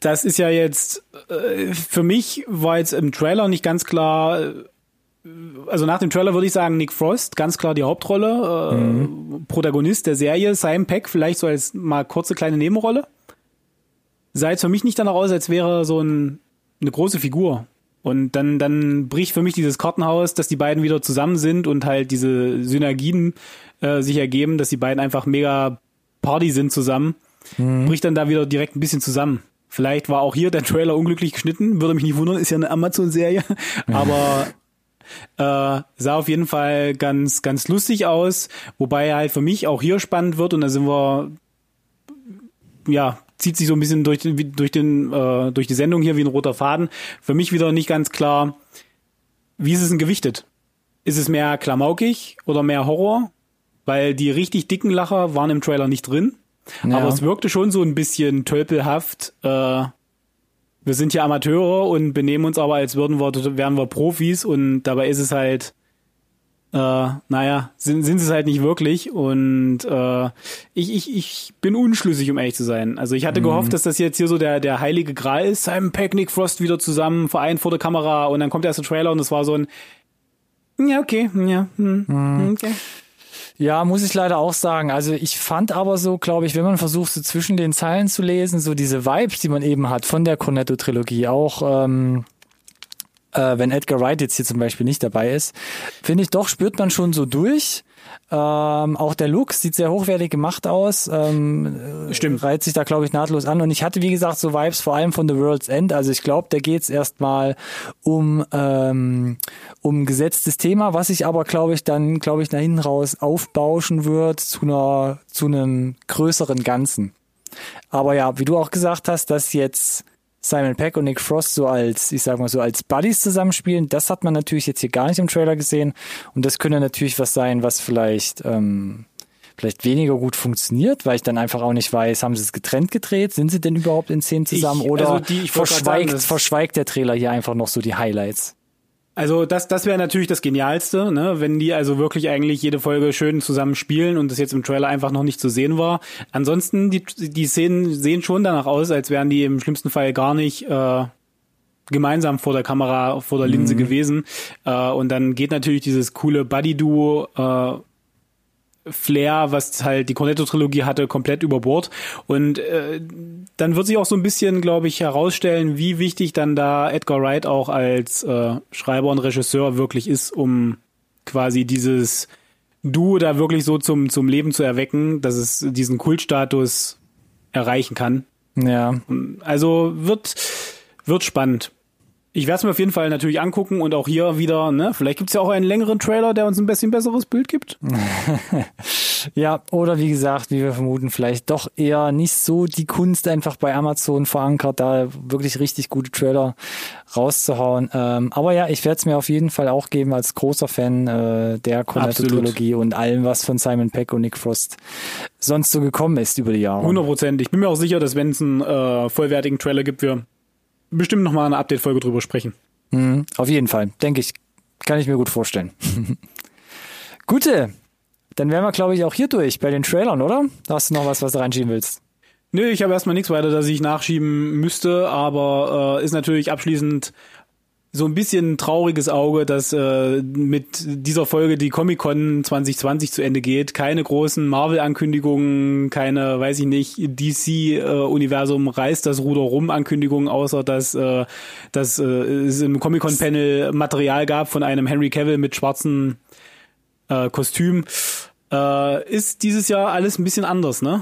Speaker 2: das ist ja jetzt, äh, für mich war jetzt im Trailer nicht ganz klar, äh, also nach dem Trailer würde ich sagen, Nick Frost, ganz klar die Hauptrolle, äh, mhm. Protagonist der Serie, Simon Peck vielleicht so als mal kurze kleine Nebenrolle. Sah jetzt für mich nicht danach aus, als wäre so ein, eine große Figur. Und dann, dann bricht für mich dieses Kartenhaus, dass die beiden wieder zusammen sind und halt diese Synergien äh, sich ergeben, dass die beiden einfach mega Party sind zusammen, mhm. bricht dann da wieder direkt ein bisschen zusammen. Vielleicht war auch hier der Trailer unglücklich geschnitten, würde mich nicht wundern, ist ja eine Amazon-Serie. Aber äh, sah auf jeden Fall ganz, ganz lustig aus, wobei halt für mich auch hier spannend wird und da sind wir, ja, zieht sich so ein bisschen durch, den, durch, den, äh, durch die Sendung hier wie ein roter Faden. Für mich wieder nicht ganz klar, wie ist es denn gewichtet? Ist es mehr klamaukig oder mehr Horror? Weil die richtig dicken Lacher waren im Trailer nicht drin. Ja. Aber es wirkte schon so ein bisschen tölpelhaft. Äh, wir sind ja Amateure und benehmen uns aber, als würden wir, wären wir Profis und dabei ist es halt, äh, naja, sind, sind es halt nicht wirklich und äh, ich, ich, ich bin unschlüssig, um ehrlich zu sein. Also ich hatte mhm. gehofft, dass das jetzt hier so der, der heilige Gral ist, Simon Peck, Nick Frost wieder zusammen, vereint vor der Kamera und dann kommt der Trailer und es war so ein, ja, okay, ja, hm, mhm. okay.
Speaker 1: Ja, muss ich leider auch sagen. Also ich fand aber so, glaube ich, wenn man versucht, so zwischen den Zeilen zu lesen, so diese Vibes, die man eben hat von der Cornetto-Trilogie, auch ähm, äh, wenn Edgar Wright jetzt hier zum Beispiel nicht dabei ist, finde ich doch, spürt man schon so durch. Ähm, auch der Look sieht sehr hochwertig gemacht aus. Ähm,
Speaker 2: Stimmt.
Speaker 1: Reiht sich da, glaube ich, nahtlos an. Und ich hatte, wie gesagt, so Vibes vor allem von The World's End. Also ich glaube, da geht's erstmal um, ähm, um gesetztes Thema, was sich aber, glaube ich, dann, glaube ich, nach hinten raus aufbauschen wird zu einer, zu einem größeren Ganzen. Aber ja, wie du auch gesagt hast, dass jetzt Simon Peck und Nick Frost so als, ich sag mal so als Buddies zusammenspielen, das hat man natürlich jetzt hier gar nicht im Trailer gesehen. Und das könnte natürlich was sein, was vielleicht, ähm, vielleicht weniger gut funktioniert, weil ich dann einfach auch nicht weiß, haben sie es getrennt gedreht? Sind sie denn überhaupt in Szenen zusammen? Ich, oder also die, verschweigt, sagen, verschweigt der Trailer hier einfach noch so die Highlights?
Speaker 2: Also das, das wäre natürlich das Genialste, ne? wenn die also wirklich eigentlich jede Folge schön zusammen spielen und das jetzt im Trailer einfach noch nicht zu sehen war. Ansonsten, die, die Szenen sehen schon danach aus, als wären die im schlimmsten Fall gar nicht äh, gemeinsam vor der Kamera, vor der Linse mhm. gewesen. Äh, und dann geht natürlich dieses coole Buddy-Duo äh, Flair, was halt die Cornetto-Trilogie hatte, komplett über Bord. Und äh, dann wird sich auch so ein bisschen, glaube ich, herausstellen, wie wichtig dann da Edgar Wright auch als äh, Schreiber und Regisseur wirklich ist, um quasi dieses Duo da wirklich so zum, zum Leben zu erwecken, dass es diesen Kultstatus erreichen kann.
Speaker 1: Ja.
Speaker 2: Also wird, wird spannend. Ich werde es mir auf jeden Fall natürlich angucken und auch hier wieder, ne, vielleicht gibt es ja auch einen längeren Trailer, der uns ein bisschen besseres Bild gibt.
Speaker 1: ja, oder wie gesagt, wie wir vermuten, vielleicht doch eher nicht so die Kunst einfach bei Amazon verankert, da wirklich richtig gute Trailer rauszuhauen. Ähm, aber ja, ich werde es mir auf jeden Fall auch geben als großer Fan äh, der Cornetto-Trilogie und allem, was von Simon Peck und Nick Frost sonst so gekommen ist über die Jahre.
Speaker 2: 100 Prozent. Ich bin mir auch sicher, dass wenn es einen äh, vollwertigen Trailer gibt, wir bestimmt nochmal eine Update-Folge drüber sprechen.
Speaker 1: Mhm, auf jeden Fall, denke ich. Kann ich mir gut vorstellen. Gute. Dann wären wir, glaube ich, auch hier durch bei den Trailern, oder? Hast du noch was, was du reinschieben willst?
Speaker 2: Nö, ich habe erstmal nichts weiter, dass ich nachschieben müsste, aber äh, ist natürlich abschließend so ein bisschen ein trauriges Auge, dass äh, mit dieser Folge die Comic-Con 2020 zu Ende geht. Keine großen Marvel-Ankündigungen, keine, weiß ich nicht, DC-Universum äh, reißt das Ruder rum Ankündigungen, außer dass, äh, dass äh, es im Comic-Con-Panel Material gab von einem Henry Cavill mit schwarzem äh, Kostüm. Äh, ist dieses Jahr alles ein bisschen anders, ne?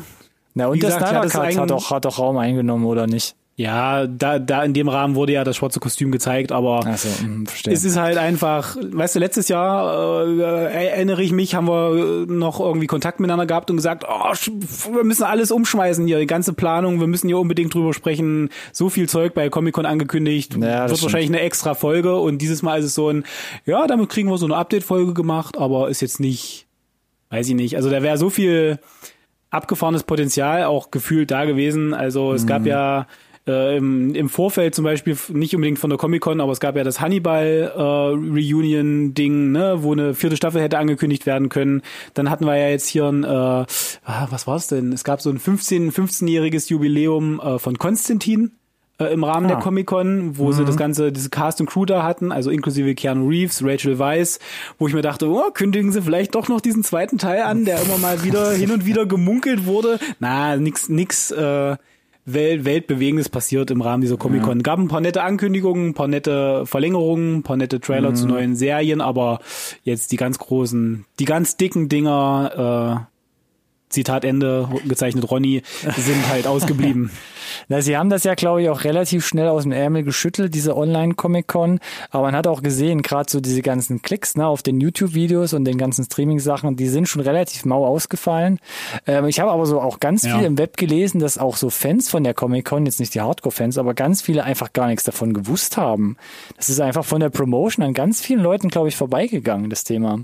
Speaker 1: Na, und
Speaker 2: Wie
Speaker 1: der
Speaker 2: gesagt,
Speaker 1: Snyder Cut hat doch, hat doch Raum eingenommen, oder nicht?
Speaker 2: Ja, da, da in dem Rahmen wurde ja das schwarze Kostüm gezeigt, aber
Speaker 1: Also, hm, verstehe.
Speaker 2: es ist halt einfach, weißt du, letztes Jahr äh, erinnere ich mich, haben wir äh, noch irgendwie Kontakt miteinander gehabt und gesagt, oh, wir müssen alles umschmeißen hier, die ganze Planung, wir müssen hier unbedingt drüber sprechen. So viel Zeug bei Comic-Con angekündigt,
Speaker 1: Ja,
Speaker 2: wird
Speaker 1: stimmt.
Speaker 2: wahrscheinlich eine extra Folge und dieses Mal ist es so ein, ja, damit kriegen wir so eine Update-Folge gemacht, aber ist jetzt nicht, weiß ich nicht, also da wäre so viel abgefahrenes Potenzial auch gefühlt da gewesen. Also es gab ja äh, im, im Vorfeld zum Beispiel nicht unbedingt von der Comic Con, aber es gab ja das Hannibal äh, ne, wo eine vierte Staffel hätte angekündigt werden können. Dann hatten wir ja jetzt hier ein, äh, ah, was war es denn? Es gab so ein 15 15-jähriges Jubiläum äh, von Konstantin äh, im Rahmen
Speaker 1: Ah.
Speaker 2: der Comic Con, wo sie das ganze diese Cast und Crew da hatten, also inklusive Keanu Reeves, Rachel Weisz, wo ich mir dachte, oh, kündigen sie vielleicht doch noch diesen zweiten Teil an, der immer mal wieder hin und wieder gemunkelt wurde. Na, nix nix äh, Welt, Weltbewegendes passiert im Rahmen dieser Comic Con. Gab ein paar nette Ankündigungen, ein paar nette Verlängerungen, ein paar nette Trailer zu neuen Serien, aber jetzt die ganz großen, die ganz dicken Dinger, äh, Zitat Ende, gezeichnet Ronny, sind halt ausgeblieben.
Speaker 1: Na, sie haben das ja, glaube ich, auch relativ schnell aus dem Ärmel geschüttelt, diese Online-Comic-Con. Aber man hat auch gesehen, gerade so diese ganzen Klicks ne, auf den YouTube-Videos und den ganzen Streaming-Sachen, die sind schon relativ mau ausgefallen. Ähm, ich habe aber so auch ganz
Speaker 2: Ja.
Speaker 1: viel im Web gelesen, dass auch so Fans von der Comic-Con, jetzt nicht die Hardcore-Fans, aber ganz viele einfach gar nichts davon gewusst haben. Das ist einfach von der Promotion an ganz vielen Leuten, glaube ich, vorbeigegangen, das Thema.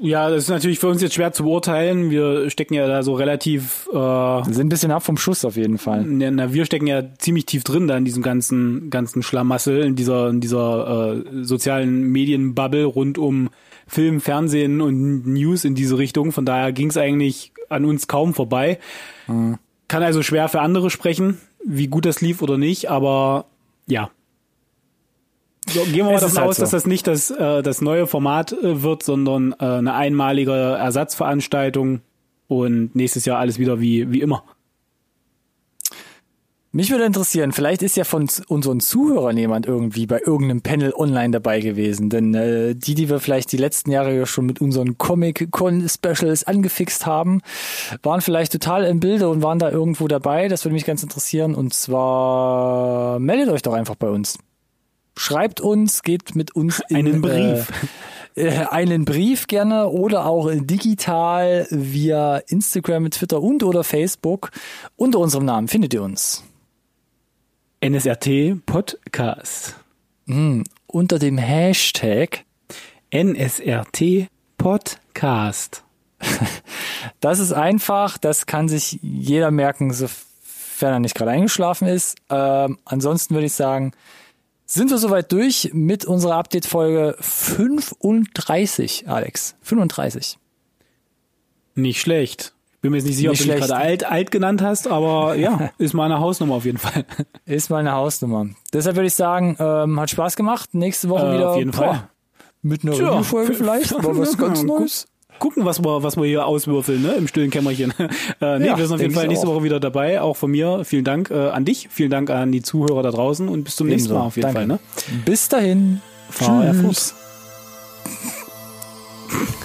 Speaker 2: Ja, das ist natürlich für uns jetzt schwer zu beurteilen. Wir stecken ja da so relativ, äh,
Speaker 1: Wir sind ein bisschen ab vom Schuss auf jeden Fall.
Speaker 2: na, na, wir stecken ja ziemlich tief drin da in diesem ganzen, ganzen Schlamassel, in dieser, in dieser äh, sozialen Medienbubble rund um Film, Fernsehen und News in diese Richtung. Von daher ging es eigentlich an uns kaum vorbei. Kann also schwer für andere sprechen, wie gut das lief oder nicht, aber ja. So, gehen wir mal
Speaker 1: Es
Speaker 2: davon
Speaker 1: halt
Speaker 2: aus,
Speaker 1: so.
Speaker 2: dass das nicht das, äh, das neue Format äh, wird, sondern äh, eine einmalige Ersatzveranstaltung und nächstes Jahr alles wieder wie, wie immer.
Speaker 1: Mich würde interessieren, vielleicht ist ja von unseren Zuhörern jemand irgendwie bei irgendeinem Panel online dabei gewesen. Denn äh, die, die wir vielleicht die letzten Jahre ja schon mit unseren Comic-Con-Specials angefixt haben, waren vielleicht total im Bilde und waren da irgendwo dabei. Das würde mich ganz interessieren. Und zwar meldet euch doch einfach bei uns. Schreibt uns, geht mit uns in
Speaker 2: Einen Brief.
Speaker 1: Äh, äh, einen Brief gerne oder auch digital via Instagram, Twitter und oder Facebook. Unter unserem Namen findet ihr uns.
Speaker 2: NSRT Podcast.
Speaker 1: unter dem Hashtag.
Speaker 2: NSRT Podcast.
Speaker 1: Das ist einfach, das kann sich jeder merken, sofern er nicht gerade eingeschlafen ist. Ähm, ansonsten würde ich sagen, sind wir soweit durch mit unserer Update-Folge 35, Alex. 35.
Speaker 2: Nicht schlecht. Bin mir jetzt nicht sicher,
Speaker 1: Nicht
Speaker 2: ob du
Speaker 1: schlecht.
Speaker 2: gerade alt, alt genannt hast, aber ja, ist mal eine Hausnummer auf jeden Fall.
Speaker 1: Ist mal eine Hausnummer. Deshalb würde ich sagen, ähm, hat Spaß gemacht. Nächste Woche
Speaker 2: Äh,
Speaker 1: wieder
Speaker 2: auf jeden
Speaker 1: boah,
Speaker 2: Fall.
Speaker 1: mit einer
Speaker 2: Tja,
Speaker 1: Review-Folge
Speaker 2: f-
Speaker 1: vielleicht. Mal was ganz Neues.
Speaker 2: Gucken, was wir, was wir hier auswürfeln, ne, im stillen Kämmerchen. äh, nee,
Speaker 1: Ja,
Speaker 2: wir sind auf jeden Fall nächste
Speaker 1: auch.
Speaker 2: Woche wieder dabei. Auch von mir. Vielen Dank äh, an dich. Vielen Dank an die Zuhörer da draußen und bis zum nächsten
Speaker 1: Ebenso.
Speaker 2: Mal auf jeden
Speaker 1: Danke.
Speaker 2: Fall, ne?
Speaker 1: Bis dahin.
Speaker 2: VR
Speaker 1: Tschüss.